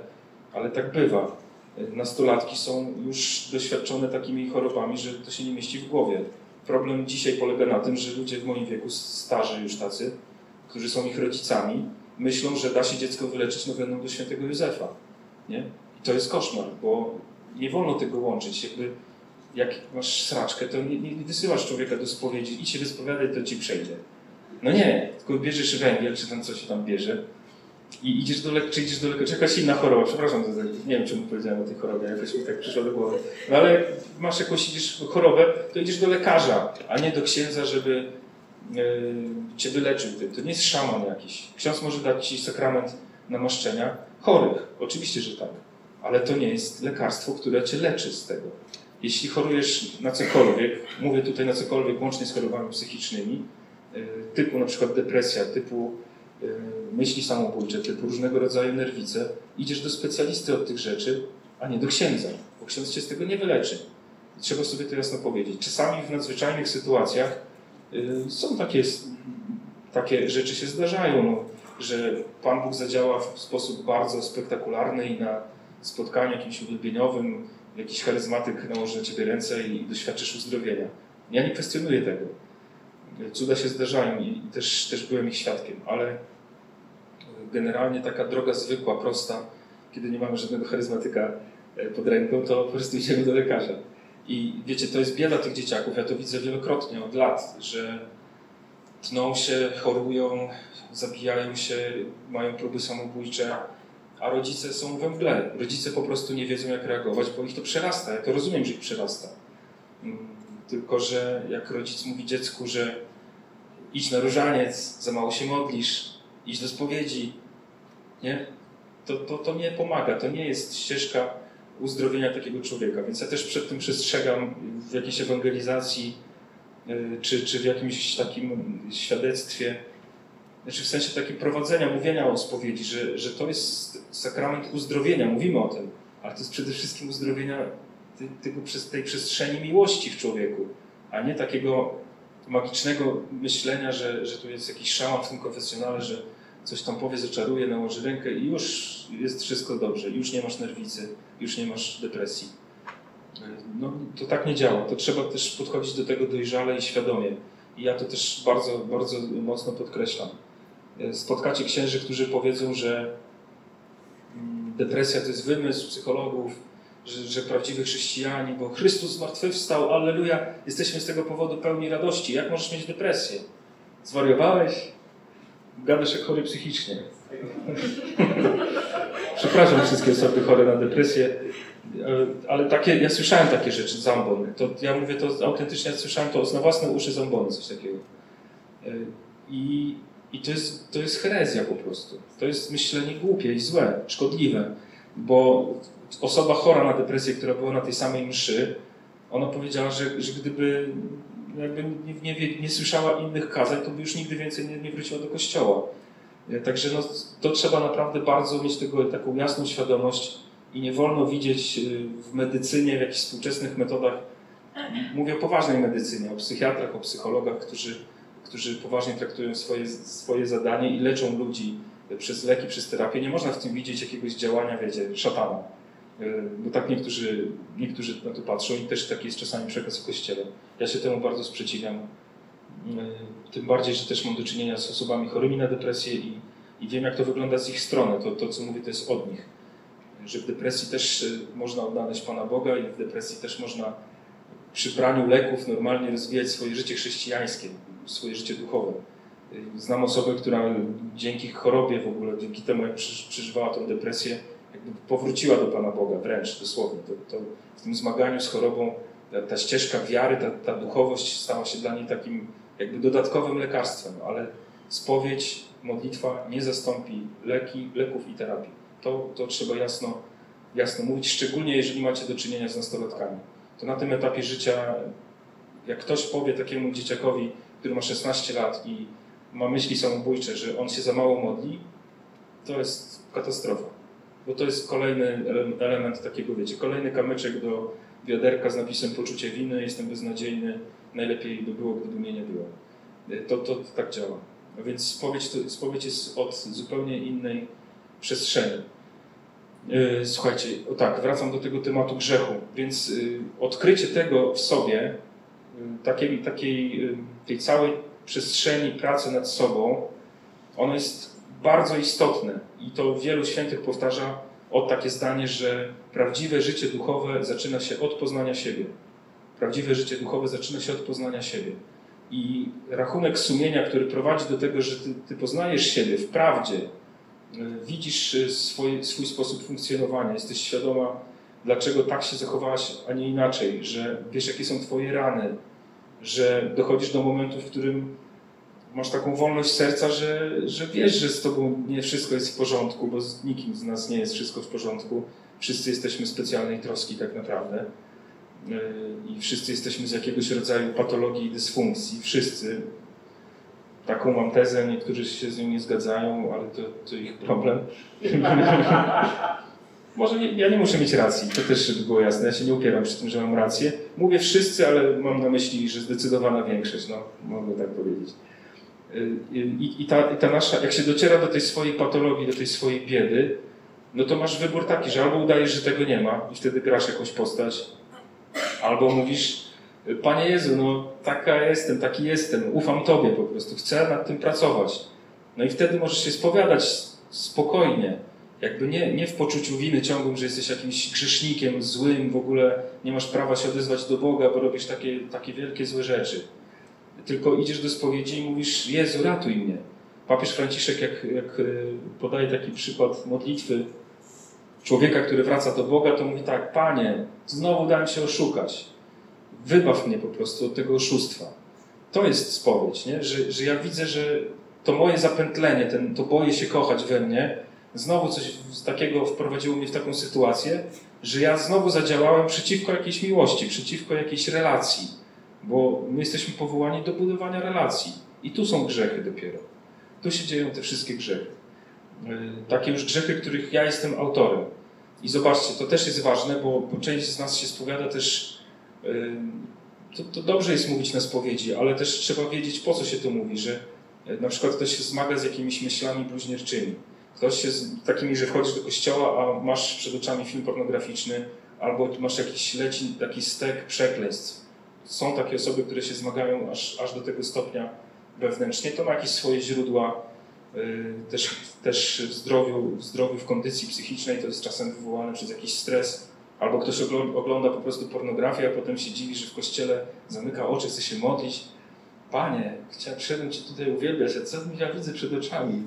ale tak bywa. E, nastolatki są już doświadczone takimi chorobami, że to się nie mieści w głowie. Problem dzisiaj polega na tym, że ludzie w moim wieku, starzy już tacy, którzy są ich rodzicami, myślą, że da się dziecko wyleczyć noweną do świętego Józefa. Nie? I to jest koszmar, bo nie wolno tego łączyć. Jakby, jak masz sraczkę, to nie, nie wysyłasz człowieka do spowiedzi i się wyspowiadaj, to ci przejdzie. No nie, tylko bierzesz węgiel, czy tam coś się tam bierze i idziesz do, czy idziesz do lekarza, jakaś inna choroba, przepraszam, nie wiem czemu powiedziałem o tej chorobie, jakoś mi tak przyszło do głowy, no ale masz jakąś idziesz chorobę, to idziesz do lekarza, a nie do księdza, żeby yy, cię wyleczył. To nie jest szaman jakiś. Ksiądz może dać ci sakrament namaszczenia chorych, oczywiście, że tak ale to nie jest lekarstwo, które cię leczy z tego. Jeśli chorujesz na cokolwiek, mówię tutaj na cokolwiek łącznie z chorobami psychicznymi, y, typu na przykład depresja, typu y, myśli samobójcze, typu różnego rodzaju nerwice, idziesz do specjalisty od tych rzeczy, a nie do księdza, bo ksiądz cię z tego nie wyleczy. Trzeba sobie to jasno powiedzieć. Czasami w nadzwyczajnych sytuacjach y, są takie, takie rzeczy się zdarzają. No, że Pan Bóg zadziała w sposób bardzo spektakularny i na spotkaniu jakimś uwielbieniowym jakiś charyzmatyk nałoży na ciebie ręce i doświadczysz uzdrowienia. Ja nie kwestionuję tego. Cuda się zdarzają i też, też byłem ich świadkiem, ale generalnie taka droga zwykła, prosta, kiedy nie mamy żadnego charyzmatyka e, pod ręką, to po prostu idziemy do lekarza. I wiecie, to jest bieda tych dzieciaków, ja to widzę wielokrotnie od lat, że tną się, chorują, zabijają się, mają próby samobójcze, a rodzice są we mgle. Rodzice po prostu nie wiedzą, jak reagować, bo ich to przerasta. Ja to rozumiem, że ich przerasta. Mm, tylko, że jak rodzic mówi dziecku, że idź na różaniec, za mało się modlisz, idź do spowiedzi, nie? To, to, to nie pomaga, to nie jest ścieżka uzdrowienia takiego człowieka. Więc ja też przed tym przestrzegam w jakiejś ewangelizacji, y, czy, czy w jakimś takim świadectwie, znaczy w sensie takiego prowadzenia, mówienia o spowiedzi, że, że to jest sakrament uzdrowienia, mówimy o tym, ale to jest przede wszystkim uzdrowienia tego, tej przestrzeni miłości w człowieku, a nie takiego magicznego myślenia, że, że tu jest jakiś szałam w tym konfesjonale, że coś tam powie, zaczaruje, nałoży rękę i już jest wszystko dobrze, już nie masz nerwicy, już nie masz depresji. No, to tak nie działa. To trzeba też podchodzić do tego dojrzale i świadomie. I ja to też bardzo, bardzo mocno podkreślam. Spotkacie księży, którzy powiedzą, że mm, depresja to jest wymysł psychologów, że, że prawdziwy chrześcijanie, bo Chrystus zmartwychwstał, alleluja, jesteśmy z tego powodu pełni radości. Jak możesz mieć depresję? Zwariowałeś? Gadasz jak chory psychicznie. Przepraszam wszystkie osoby chore na depresję, e, ale takie, ja słyszałem takie rzeczy, zambony. To, ja mówię to autentycznie, ja słyszałem to na własne uszy zambony, coś takiego. E, I, i to, jest, to jest herezja po prostu. To jest myślenie głupie i złe, szkodliwe, bo osoba chora na depresję, która była na tej samej mszy, ona powiedziała, że, że gdyby jakby nie, nie, nie, słyszała innych kazań, to by już nigdy więcej nie, nie wróciła do kościoła. E, także no, to trzeba naprawdę bardzo mieć tego, taką jasną świadomość i nie wolno widzieć e, w medycynie, w jakichś współczesnych metodach, mówię o poważnej medycynie, o psychiatrach, o psychologach, którzy, którzy poważnie traktują swoje, swoje zadanie i leczą ludzi przez leki, przez terapię. Nie można w tym widzieć jakiegoś działania, wiecie, szatana. E, bo tak niektórzy, niektórzy na to patrzą i też taki jest czasami przekaz w Kościele. Ja się temu bardzo sprzeciwiam. E, tym bardziej, że też mam do czynienia z osobami chorymi na depresję i, i wiem, jak to wygląda z ich strony. To, to, co mówię, to jest od nich. Że w depresji też e, można odnaleźć Pana Boga i w depresji też można przy braniu leków normalnie rozwijać swoje życie chrześcijańskie, swoje życie duchowe. Znam osobę, która dzięki chorobie w ogóle, dzięki temu, jak przeżywała tę depresję, jakby powróciła do Pana Boga, wręcz dosłownie. To, to w tym zmaganiu z chorobą ta, ta ścieżka wiary, ta, ta, duchowość stała się dla niej takim jakby dodatkowym lekarstwem, ale spowiedź, modlitwa nie zastąpi leki, leków i terapii. To, to trzeba jasno, jasno mówić, szczególnie jeżeli macie do czynienia z nastolatkami. To na tym etapie życia, jak ktoś powie takiemu dzieciakowi, który ma 16 lat i ma myśli samobójcze, że on się za mało modli, to jest katastrofa bo to jest kolejny element takiego, wiecie, kolejny kamyczek do wiaderka z napisem poczucie winy, jestem beznadziejny, najlepiej by było, gdyby mnie nie było. E, to, to, to tak działa. A więc spowiedź, to, spowiedź jest od zupełnie innej przestrzeni. E, słuchajcie, o tak, wracam do tego tematu grzechu. Więc y, odkrycie tego w sobie, takiej, takiej y, tej całej przestrzeni pracy nad sobą, ono jest bardzo istotne i to wielu świętych powtarza o takie zdanie, że prawdziwe życie duchowe zaczyna się od poznania siebie. Prawdziwe życie duchowe zaczyna się od poznania siebie. I rachunek sumienia, który prowadzi do tego, że ty, ty poznajesz siebie w prawdzie, y, widzisz y, swój, swój sposób funkcjonowania, jesteś świadoma, dlaczego tak się zachowałaś, a nie inaczej, że wiesz, jakie są Twoje rany, że dochodzisz do momentu, w którym masz taką wolność serca, że, że wiesz, że z tobą nie wszystko jest w porządku, bo z nikim z nas nie jest wszystko w porządku. Wszyscy jesteśmy specjalnej troski tak naprawdę. Yy, I wszyscy jesteśmy z jakiegoś rodzaju patologii i dysfunkcji. Wszyscy. Taką mam tezę, niektórzy się z nią nie zgadzają, ale to, to ich problem. Może nie, ja nie muszę mieć racji, to też żeby było jasne. Ja się nie upieram przy tym, że mam rację. Mówię wszyscy, ale mam na myśli, że zdecydowana większość, no, mogę tak powiedzieć. I, i, ta, I ta nasza, jak się dociera do tej swojej patologii, do tej swojej biedy, no to masz wybór taki, że albo udajesz, że tego nie ma i wtedy grasz jakąś postać, albo mówisz, Panie Jezu, no taka jestem, taki jestem, ufam Tobie po prostu, chcę nad tym pracować. No i wtedy możesz się spowiadać spokojnie, jakby nie, nie w poczuciu winy ciągłym, że jesteś jakimś grzesznikiem, złym, w ogóle nie masz prawa się odezwać do Boga, bo robisz takie, takie wielkie złe rzeczy. Tylko idziesz do spowiedzi i mówisz, Jezu, ratuj mnie. Papież Franciszek, jak, jak e, podaje taki przykład modlitwy człowieka, który wraca do Boga, to mówi tak, Panie, znowu dałem się oszukać. Wybaw mnie po prostu od tego oszustwa. To jest spowiedź, nie? Że, że ja widzę, że to moje zapętlenie, ten, to boję się kochać we mnie, znowu coś takiego wprowadziło mnie w taką sytuację, że ja znowu zadziałałem przeciwko jakiejś miłości, przeciwko jakiejś relacji, bo my jesteśmy powołani do budowania relacji. I tu są grzechy dopiero. Tu się dzieją te wszystkie grzechy. Y, takie już grzechy, których ja jestem autorem. I zobaczcie, to też jest ważne, bo, bo część z nas się spowiada też. Y, to, to dobrze jest mówić na spowiedzi, ale też trzeba wiedzieć, po co się to mówi, że y, na przykład ktoś się zmaga z jakimiś myślami bluźnierczymi Ktoś się z takimi, że wchodzisz do kościoła, a masz przed oczami film pornograficzny, albo masz jakiś leci taki stek przekleństw. Są takie osoby, które się zmagają aż, aż do tego stopnia wewnętrznie. To ma jakieś swoje źródła yy, też, też w, zdrowiu, w zdrowiu, w kondycji psychicznej. To jest czasem wywołane przez jakiś stres. Albo ktoś ogląda po prostu pornografię, a potem się dziwi, że w kościele zamyka oczy, chce się modlić. Panie, chciałem, przyszedłem Cię tutaj uwielbiać, a co ja widzę przed oczami?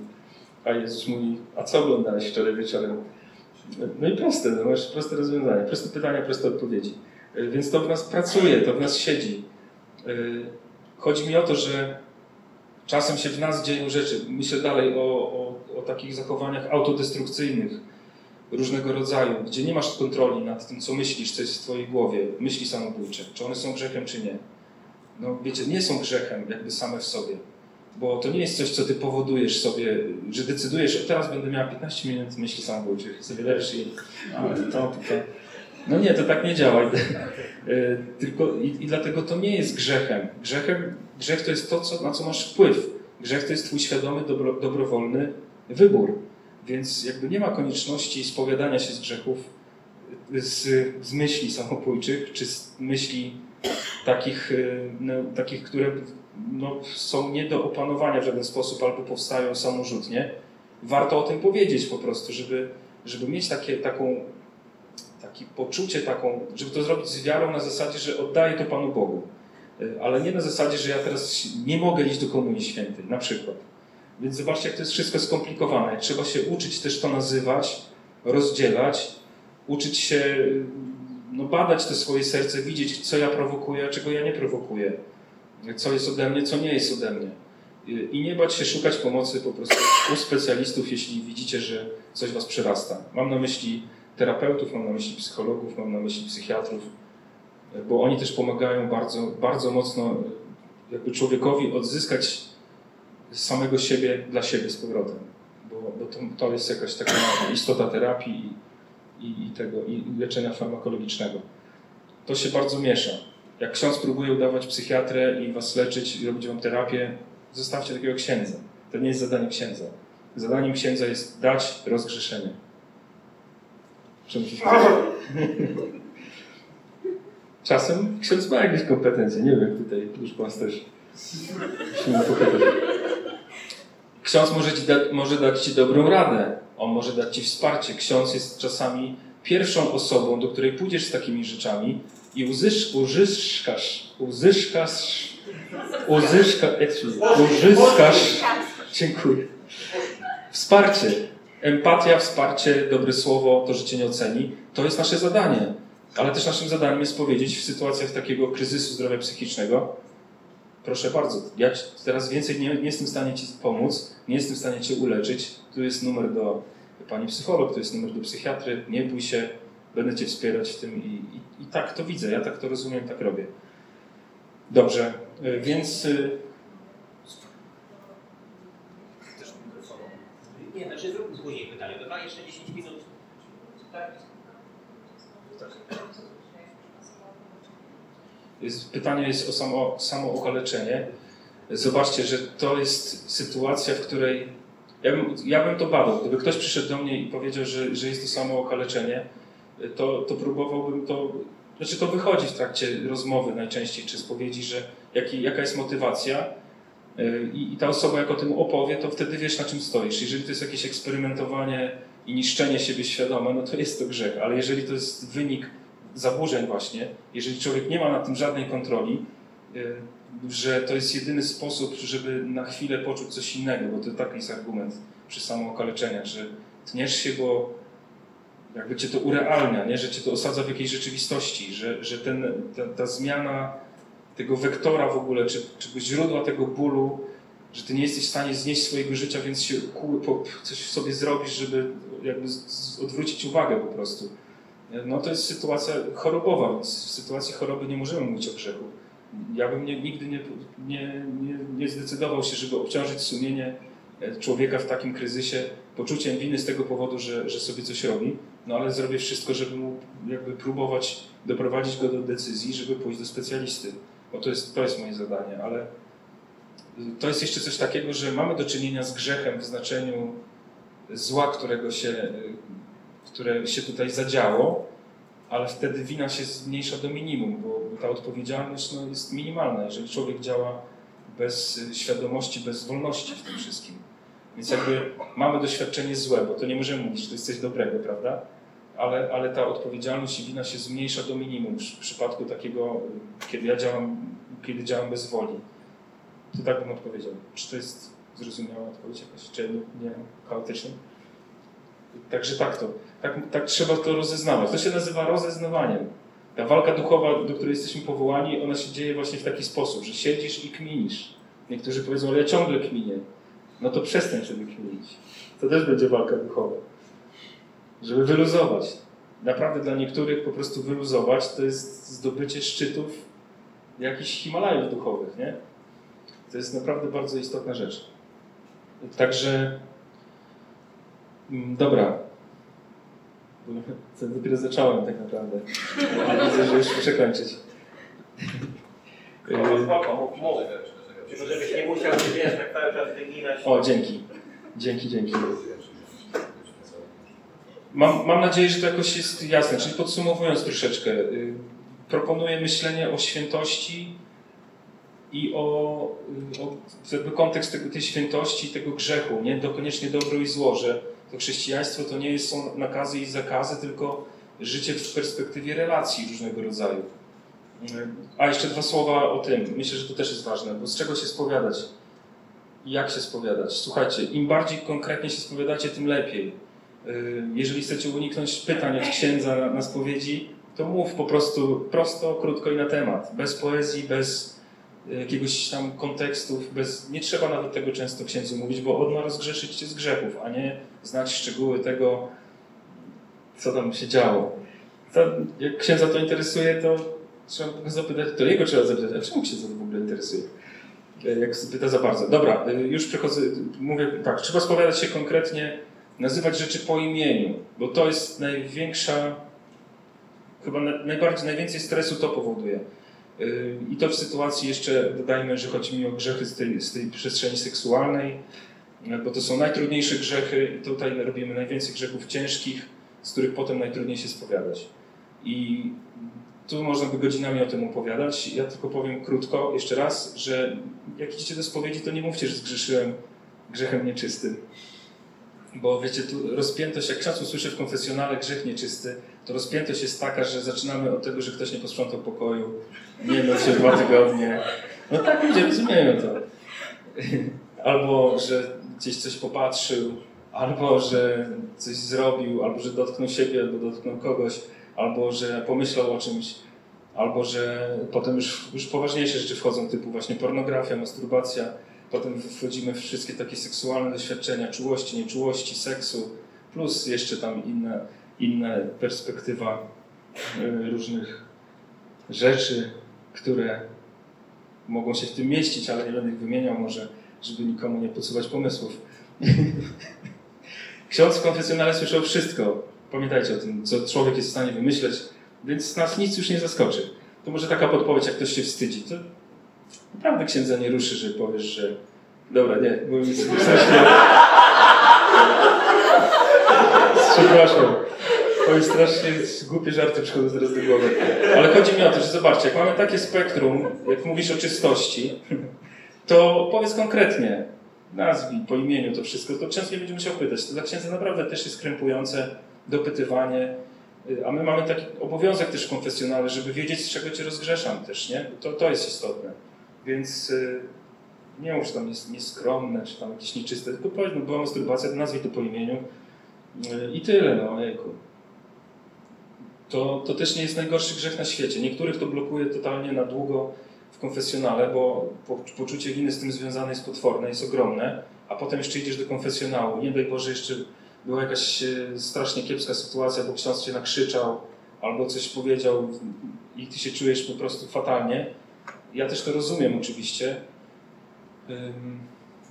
A Jezus mówi, a co oglądałeś wczoraj wieczorem? No i proste, no masz proste rozwiązanie, proste pytania, proste odpowiedzi. E, więc to w nas pracuje, to w nas siedzi. E, chodzi mi o to, że czasem się w nas dzieją rzeczy. Myślę dalej o, o, o takich zachowaniach autodestrukcyjnych różnego rodzaju, gdzie nie masz kontroli nad tym, co myślisz, co jest w twojej głowie, myśli samobójcze, czy one są grzechem, czy nie. No wiecie, nie są grzechem jakby same w sobie bo to nie jest coś, co ty powodujesz sobie, że decydujesz, że teraz będę miała 15 minut myśli samobójczych, sobie leżysz i ale to, to, to. No nie, to tak nie działa. E, tylko i, i, dlatego to nie jest grzechem. Grzechem. Grzech to jest to, co, na co masz wpływ. Grzech to jest twój świadomy, dobro, dobrowolny wybór. Więc jakby nie ma konieczności spowiadania się z grzechów, z, z myśli samobójczych, czy z myśli takich, e, no, takich które no, są nie do opanowania w żaden sposób albo powstają samorzutnie. Warto o tym powiedzieć po prostu, żeby, żeby mieć takie, taką, takie poczucie, taką, żeby to zrobić z wiarą na zasadzie, że oddaję to Panu Bogu. Y, ale nie na zasadzie, że ja teraz nie mogę iść do Komunii Świętej, na przykład. Więc zobaczcie, jak to jest wszystko skomplikowane. Trzeba się uczyć też to nazywać, rozdzielać, uczyć się no, badać te swoje serce, widzieć, co ja prowokuję, a czego ja nie prowokuję co jest ode mnie, co nie jest ode mnie. I nie bać się szukać pomocy po prostu u specjalistów, jeśli widzicie, że coś was przerasta. Mam na myśli terapeutów, mam na myśli psychologów, mam na myśli psychiatrów, bo oni też pomagają bardzo, bardzo mocno jakby człowiekowi odzyskać samego siebie dla siebie z powrotem. Bo, bo to, to, jest jakaś taka istota terapii i, i, tego, i leczenia farmakologicznego. To się bardzo miesza. Jak ksiądz próbuje udawać psychiatrę i was leczyć i robić wam terapię, zostawcie takiego księdza. To nie jest zadanie księdza. Zadaniem księdza jest dać rozgrzeszenie. Czasem ksiądz ma jakieś kompetencje. Nie wiem, tutaj już pas też Ksiądz może, da, może dać ci dobrą radę. On może dać ci wsparcie. Ksiądz jest czasami pierwszą osobą, do której pójdziesz z takimi rzeczami, i uzysz, uzyskasz, uzyskasz, uzyska, uzyskasz, dziękuję, wsparcie, empatia, wsparcie, dobre słowo, to, że cię nie oceni, to jest nasze zadanie. Ale też naszym zadaniem jest powiedzieć w sytuacjach takiego kryzysu zdrowia psychicznego, proszę bardzo, ja teraz więcej nie, nie jestem w stanie ci pomóc, nie jestem w stanie cię uleczyć, tu jest numer do pani psycholog, tu jest numer do psychiatry, nie bój się, będę Cię wspierać w tym i, i, i, tak to widzę, ja tak to rozumiem, tak robię. Dobrze, y, więc... Y, Nie, znaczy zrób później pytanie, dobra? Jeszcze 10 minut. Tak? Jest, pytanie jest o samo, samo okaleczenie. zobaczcie, że to jest sytuacja, w której ja bym, ja bym to badał. Gdyby ktoś przyszedł do mnie i powiedział, że, że jest to samo okaleczenie, to, to próbowałbym to. Znaczy, to wychodzi w trakcie rozmowy najczęściej, czy spowiedzi, że jaki, jaka jest motywacja. Y, I, I ta osoba, jak o tym opowie, to wtedy wiesz, na czym stoisz. Jeżeli to jest jakieś eksperymentowanie i niszczenie siebie świadome, no to jest to grzech. Ale jeżeli to jest wynik zaburzeń, właśnie, jeżeli człowiek nie ma na tym żadnej kontroli, y, że to jest jedyny sposób, żeby na chwilę poczuć coś innego, bo to taki jest argument przy samookaleczeniach, że tniesz się, bo jakby cię to urealnia, nie? że cię to osadza w jakiejś rzeczywistości, że, że ten, ta, ta zmiana tego wektora w ogóle, czy, czy źródła tego bólu, że ty nie jesteś w stanie znieść swojego życia, więc się coś sobie zrobisz, żeby jakby odwrócić uwagę po prostu. No to jest sytuacja chorobowa, więc w sytuacji choroby nie możemy mówić o grzechu. Ja bym nie, nigdy nie, nie, nie, nie zdecydował się, żeby obciążyć sumienie e, człowieka w takim kryzysie poczuciem winy z tego powodu, że, że sobie coś robi, no ale zrobię wszystko, żeby mu jakby próbować doprowadzić go do decyzji, żeby pójść do specjalisty, bo to jest, to jest moje zadanie, ale to jest jeszcze coś takiego, że mamy do czynienia z grzechem w znaczeniu zła, którego się, które się tutaj zadziało, ale wtedy wina się zmniejsza do minimum, bo ta odpowiedzialność no, jest minimalna, jeżeli człowiek działa bez świadomości, bez wolności w tym wszystkim. Więc jakby mamy doświadczenie złe, bo to nie możemy mówić, że to jest coś dobrego, prawda? Ale, ale ta odpowiedzialność i wina się zmniejsza do minimum w przypadku takiego, kiedy ja działam, kiedy działam bez woli. To tak bym odpowiedział. Czy to jest zrozumiała odpowiedź jakaś, czy nie, chaotyczna? Także tak to. Tak, tak trzeba to rozeznawać. To się nazywa rozeznawaniem. Ta walka duchowa, do której jesteśmy powołani, ona się dzieje właśnie w taki sposób, że siedzisz i kminisz. Niektórzy powiedzą, ale ja ciągle kminię. No to przestań sobie kminić. To też będzie walka duchowa. Żeby wyluzować. Naprawdę dla niektórych po prostu wyluzować to jest zdobycie szczytów jakichś Himalajów duchowych, nie? To jest naprawdę bardzo istotna rzecz. Także, dobra, co dopiero zacząłem tak naprawdę. Ale widzę, że już muszę kończyć. Spoko, mów, Żebyś nie musiał się wiesz, tak cały czas wyginać. O, dzięki. Dzięki, dzięki. Mam, mam nadzieję, że to jakoś jest jasne. Czyli podsumowując troszeczkę, y, proponuję myślenie o świętości i o, o jakby kontekst tego, tej świętości, tego grzechu, nie to koniecznie dobro i zło, że to chrześcijaństwo to nie są nakazy i zakazy, tylko życie w perspektywie relacji różnego rodzaju. A jeszcze dwa słowa o tym. Myślę, że to też jest ważne, bo z czego się spowiadać? Jak się spowiadać? Słuchajcie, im bardziej konkretnie się spowiadacie, tym lepiej. Y, jeżeli chcecie uniknąć pytań od księdza na spowiedzi, to mów po prostu prosto, krótko i na temat. Bez poezji, bez jakiegoś tam kontekstów, bez, nie trzeba nawet tego często księdzu mówić, bo on ma rozgrzeszyć cię z grzechów, a nie znać szczegóły tego, co tam się działo. To, jak księdza to interesuje, to trzeba go zapytać, to jego trzeba zapytać, a czemu księdza w ogóle interesuje? Jak zapyta za bardzo. Dobra, już przechodzę, mówię tak, trzeba spowiadać się konkretnie, nazywać rzeczy po imieniu, bo to jest największa, chyba najbardziej, najwięcej stresu to powoduje. I to w sytuacji jeszcze dodajmy, że chodzi mi o grzechy z tej, z tej przestrzeni seksualnej, bo to są najtrudniejsze grzechy i tutaj robimy najwięcej grzechów ciężkich, z których potem najtrudniej się spowiadać. I tu można by godzinami o tym opowiadać. Ja tylko powiem krótko jeszcze raz, że jak idziecie do spowiedzi, to nie mówcie, że zgrzeszyłem grzechem nieczystym. Bo wiecie, tu rozpiętość, jak ksiądz usłyszy w konfesjonale grzech nieczysty, to rozpiętość jest taka, że zaczynamy od tego, że ktoś nie posprzątał pokoju, nie mył się dwa tygodnie. No tak ludzie rozumieją to. Albo, że gdzieś coś popatrzył, albo, że coś zrobił, albo, że dotknął siebie, albo dotknął kogoś, albo, że pomyślał o czymś, albo, że potem już, już poważniejsze rzeczy wchodzą, typu właśnie pornografia, masturbacja, potem wchodzimy w wszystkie takie seksualne doświadczenia, czułości, nieczułości, seksu, plus jeszcze tam inne, inne perspektywa y, różnych rzeczy, które mogą się w tym mieścić, ale nie będę ich wymieniał może, żeby nikomu nie podsuwać pomysłów. Ksiądz w konfesjonale słyszał wszystko. Pamiętajcie o tym, co człowiek jest w stanie wymyśleć, więc nas nic już nie zaskoczy. To może taka podpowiedź, jak ktoś się wstydzi. To naprawdę księdza nie ruszy, że powiesz, że dobra, nie, bo mi strasznie... Przepraszam. Oj, strasznie głupie żarty przychodzą teraz do głowy. Ale chodzi mi o to, że zobaczcie, jak mamy takie spektrum, jak mówisz o czystości, to powiedz konkretnie, nazwij po imieniu to wszystko, to często nie będzie musiał pytać. To dla księdza naprawdę też jest krępujące dopytywanie, a my mamy taki obowiązek też konfesjonalny, żeby wiedzieć, z czego cię rozgrzeszam też, nie? To, to jest istotne. Więc y, nie mów, że tam jest nieskromne, czy tam jakieś nieczyste, tylko powiedz, no była masturbacja, nazwij to po imieniu y, i tyle, no jejku. To, to też nie jest najgorszy grzech na świecie. Niektórych to blokuje totalnie na długo w konfesjonale, bo poczucie winy z tym związane jest potworne, jest ogromne, a potem jeszcze idziesz do konfesjonału. Nie daj Boże, jeszcze była jakaś e, strasznie kiepska sytuacja, bo ksiądz cię nakrzyczał albo coś powiedział i ty się czujesz po prostu fatalnie. Ja też to rozumiem oczywiście.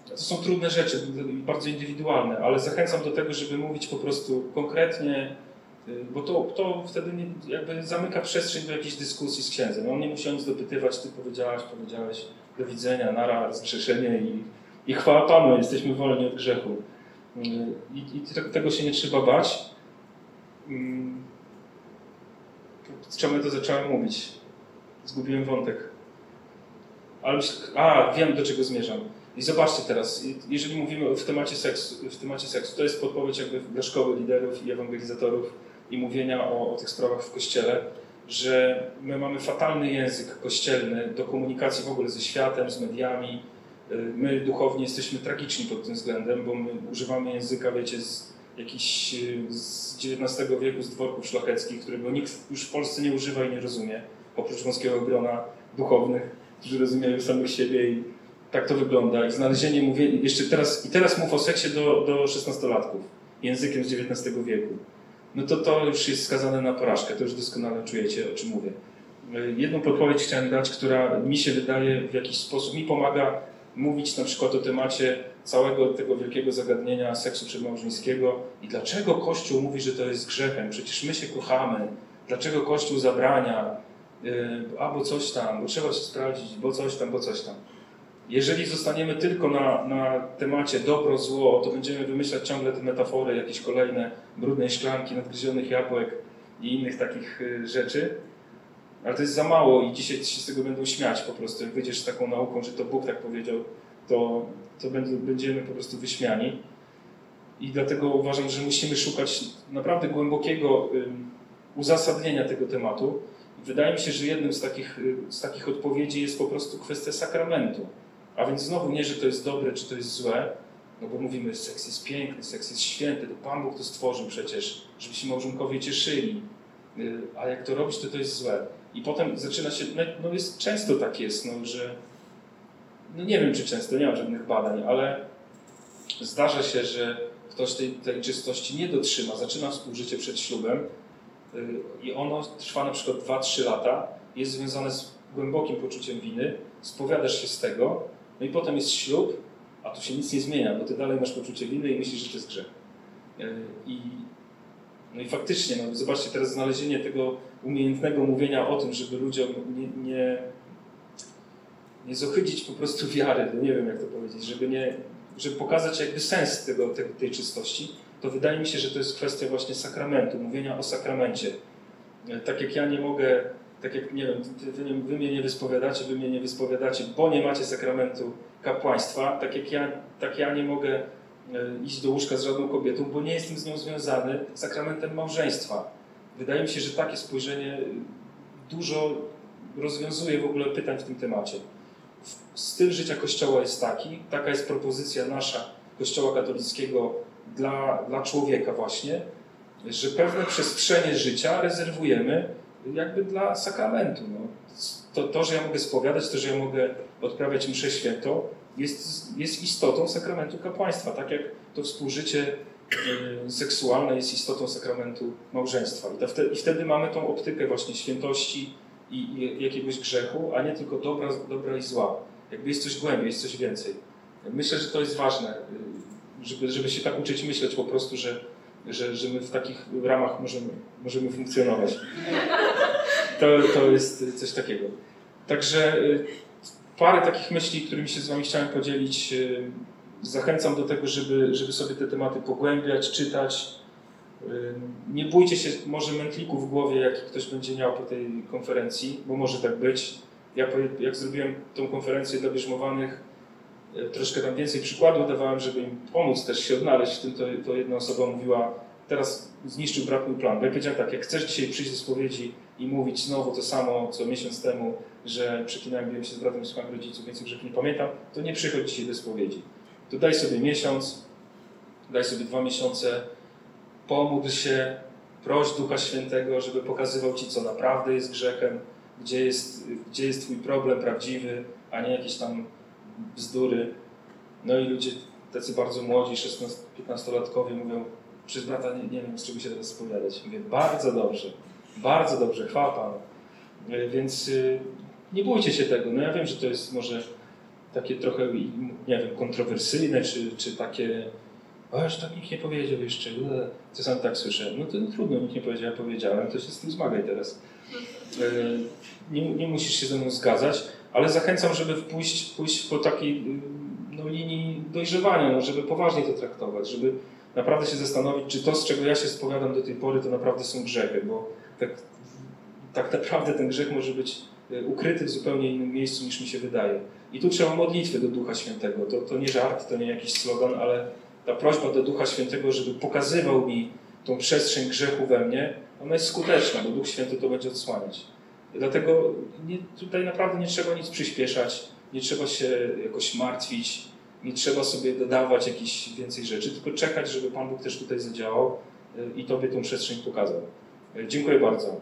To są trudne rzeczy, bardzo indywidualne, ale zachęcam do tego, żeby mówić po prostu konkretnie, bo to, to wtedy nie, jakby zamyka przestrzeń do jakiejś dyskusji z księdzem. On nie musi nic dopytywać, ty powiedziałaś, powiedziałeś, do widzenia, nara, zgrzeszenie i, i chwała Panu, jesteśmy wolni od grzechu. Y, I, i tego się nie trzeba bać. Mm. Czemu ja to zacząłem mówić? Zgubiłem wątek. Ale a, wiem do czego zmierzam. I zobaczcie teraz, jeżeli mówimy w temacie seksu, w temacie seksu to jest podpowiedź jakby dla szkoły liderów i ewangelizatorów i mówienia o, o tych sprawach w Kościele, że my mamy fatalny język kościelny do komunikacji w ogóle ze światem, z mediami. Y, my duchowni jesteśmy tragiczni pod tym względem, bo my używamy języka, wiecie, z jakiś y, z XIX wieku, z dworków szlacheckich, którego nikt już w Polsce nie używa i nie rozumie, oprócz wąskiego grona duchownych, którzy rozumieją samych siebie i tak to wygląda. I znalezienie mówienia, jeszcze teraz, i teraz mów o seksie do, do 16-latków, językiem z XIX wieku. No to to już jest skazane na porażkę, to już doskonale czujecie, o czym mówię. Jedną podpowiedź chciałem dać, która mi się wydaje w jakiś sposób, mi pomaga mówić na przykład o temacie całego tego wielkiego zagadnienia seksu przedmałżeńskiego i dlaczego Kościół mówi, że to jest grzechem. Przecież my się kochamy. Dlaczego Kościół zabrania? Yy, albo coś tam, bo trzeba się sprawdzić, bo coś tam, bo coś tam. Jeżeli zostaniemy tylko na, na temacie dobro, zło, to będziemy wymyślać ciągle te metafory, jakieś kolejne brudnej szklanki, nadgryzionych jabłek i innych takich y, rzeczy. Ale to jest za mało i dzisiaj się z tego będą śmiać po prostu. Jak wyjdziesz z taką nauką, że to Bóg tak powiedział, to, to będziemy po prostu wyśmiani. I dlatego uważam, że musimy szukać naprawdę głębokiego uzasadnienia tego tematu. Wydaje mi się, że jednym z takich, y, z takich odpowiedzi jest po prostu kwestia sakramentu. A więc znowu nie, że to jest dobre, czy to jest złe, no bo mówimy, seks jest piękny, seks jest święty, to Pan Bóg to stworzył przecież, żeby się małżonkowie cieszyli. Y, a jak to robić, to to jest złe. I potem zaczyna się, no, no jest, często tak jest, no, że no nie wiem czy często, nie mam żadnych badań, ale zdarza się, że ktoś tej, tej czystości nie dotrzyma, zaczyna współżycie przed ślubem y, i ono trwa na przykład 2-3 lata, jest związane z głębokim poczuciem winy, spowiadasz się z tego, no i potem jest ślub, a tu się nic nie zmienia, bo ty dalej masz poczucie winy i myślisz, że to jest grzech. Y, I, no i faktycznie, no, zobaczcie teraz znalezienie tego umiejętnego mówienia o tym, żeby ludziom nie, nie, nie zohydzić po prostu wiary, no nie wiem jak to powiedzieć, żeby, nie, żeby pokazać jakby sens tego, tej, tej czystości, to wydaje mi się, że to jest kwestia właśnie sakramentu, mówienia o sakramencie. Tak jak ja nie mogę, tak jak nie wiem, wy, wy mnie nie wyspowiadacie, wy mnie nie wyspowiadacie, bo nie macie sakramentu kapłaństwa, tak jak ja, tak ja nie mogę e, iść do łóżka z żadną kobietą, bo nie jestem z nią związany sakramentem małżeństwa. Wydaje mi się, że takie spojrzenie dużo rozwiązuje w ogóle pytań w tym temacie. Styl życia Kościoła jest taki, taka jest propozycja nasza Kościoła katolickiego dla, dla człowieka właśnie, że pewne przestrzenie życia rezerwujemy jakby dla sakramentu. No. To, to, że ja mogę spowiadać, to, że ja mogę odprawiać mszę świętą, jest, jest istotą sakramentu kapłaństwa, tak jak to współżycie y, seksualne jest istotą sakramentu małżeństwa. I, wtedy, I wtedy mamy tą optykę właśnie świętości i, i jakiegoś grzechu, a nie tylko dobra, dobra i zła. Jakby jest coś głębiej, jest coś więcej. Myślę, że to jest ważne, y, żeby, żeby się tak uczyć myśleć po prostu, że, że, że my w takich ramach możemy, możemy funkcjonować. To, to jest coś takiego. Także y, parę takich myśli, którymi się z Wami chciałem podzielić. Y, Zachęcam do tego, żeby, żeby sobie te tematy pogłębiać, czytać. Y, Nie bójcie się może mętlików w głowie, jaki ktoś będzie miał po tej konferencji, bo może tak być. Ja jak zrobiłem tą konferencję dla bierzmowanych, troszkę tam więcej przykładów dawałem, żeby im pomóc też się odnaleźć w tym, to, to jedna osoba mówiła, teraz zniszczył brat mój plan. Bo ja powiedziałem tak, jak chcesz dzisiaj przyjść do spowiedzi i mówić znowu to samo, co miesiąc temu, że przeklinałem, się z bratem, słuchałem rodziców, więc grzech nie pamiętam, to nie przychodź dzisiaj do spowiedzi. To daj sobie miesiąc, daj sobie dwa miesiące, pomódl się, proś Ducha Świętego, żeby pokazywał Ci, co naprawdę jest grzechem, gdzie jest, gdzie jest Twój problem prawdziwy, a nie jakieś tam bzdury. No i ludzie tacy bardzo młodzi, 16-15-latkowie mówią, przez brata nie, nie wiem, z czego się teraz spowiadać. Mówię, bardzo dobrze, bardzo dobrze, chwała Panu. E, Więc y, nie bójcie się tego. No ja wiem, że to jest może takie trochę, nie wiem, kontrowersyjne, czy, czy takie, o, już tak nikt nie powiedział jeszcze, ule. czasami tak słyszę. No to trudno, nikt nie powiedział, ja powiedziałem, to się z tym zmagaj teraz. E, Nie, nie musisz się ze mną zgadzać, ale zachęcam, żeby pójść, pójść po takiej no, linii dojrzewania, no, żeby poważnie to traktować, żeby naprawdę się zastanowić, czy to, z czego ja się spowiadam do tej pory, to naprawdę są grzechy, bo tak, tak naprawdę ten grzech może być y, ukryty w zupełnie innym miejscu niż mi się wydaje. I tu trzeba modlitwy do Ducha Świętego. To, to nie żart, to nie jakiś slogan, ale ta prośba do Ducha Świętego, żeby pokazywał mi tą przestrzeń grzechu we mnie, ona jest skuteczna, bo Duch Święty to będzie odsłaniać. Dlatego nie, tutaj naprawdę nie trzeba nic przyspieszać, nie trzeba się jakoś martwić, nie trzeba sobie dodawać jakichś więcej rzeczy, tylko czekać, żeby Pan Bóg też tutaj zadziałał y, i Tobie tą przestrzeń pokazał. Y, Dziękuję bardzo.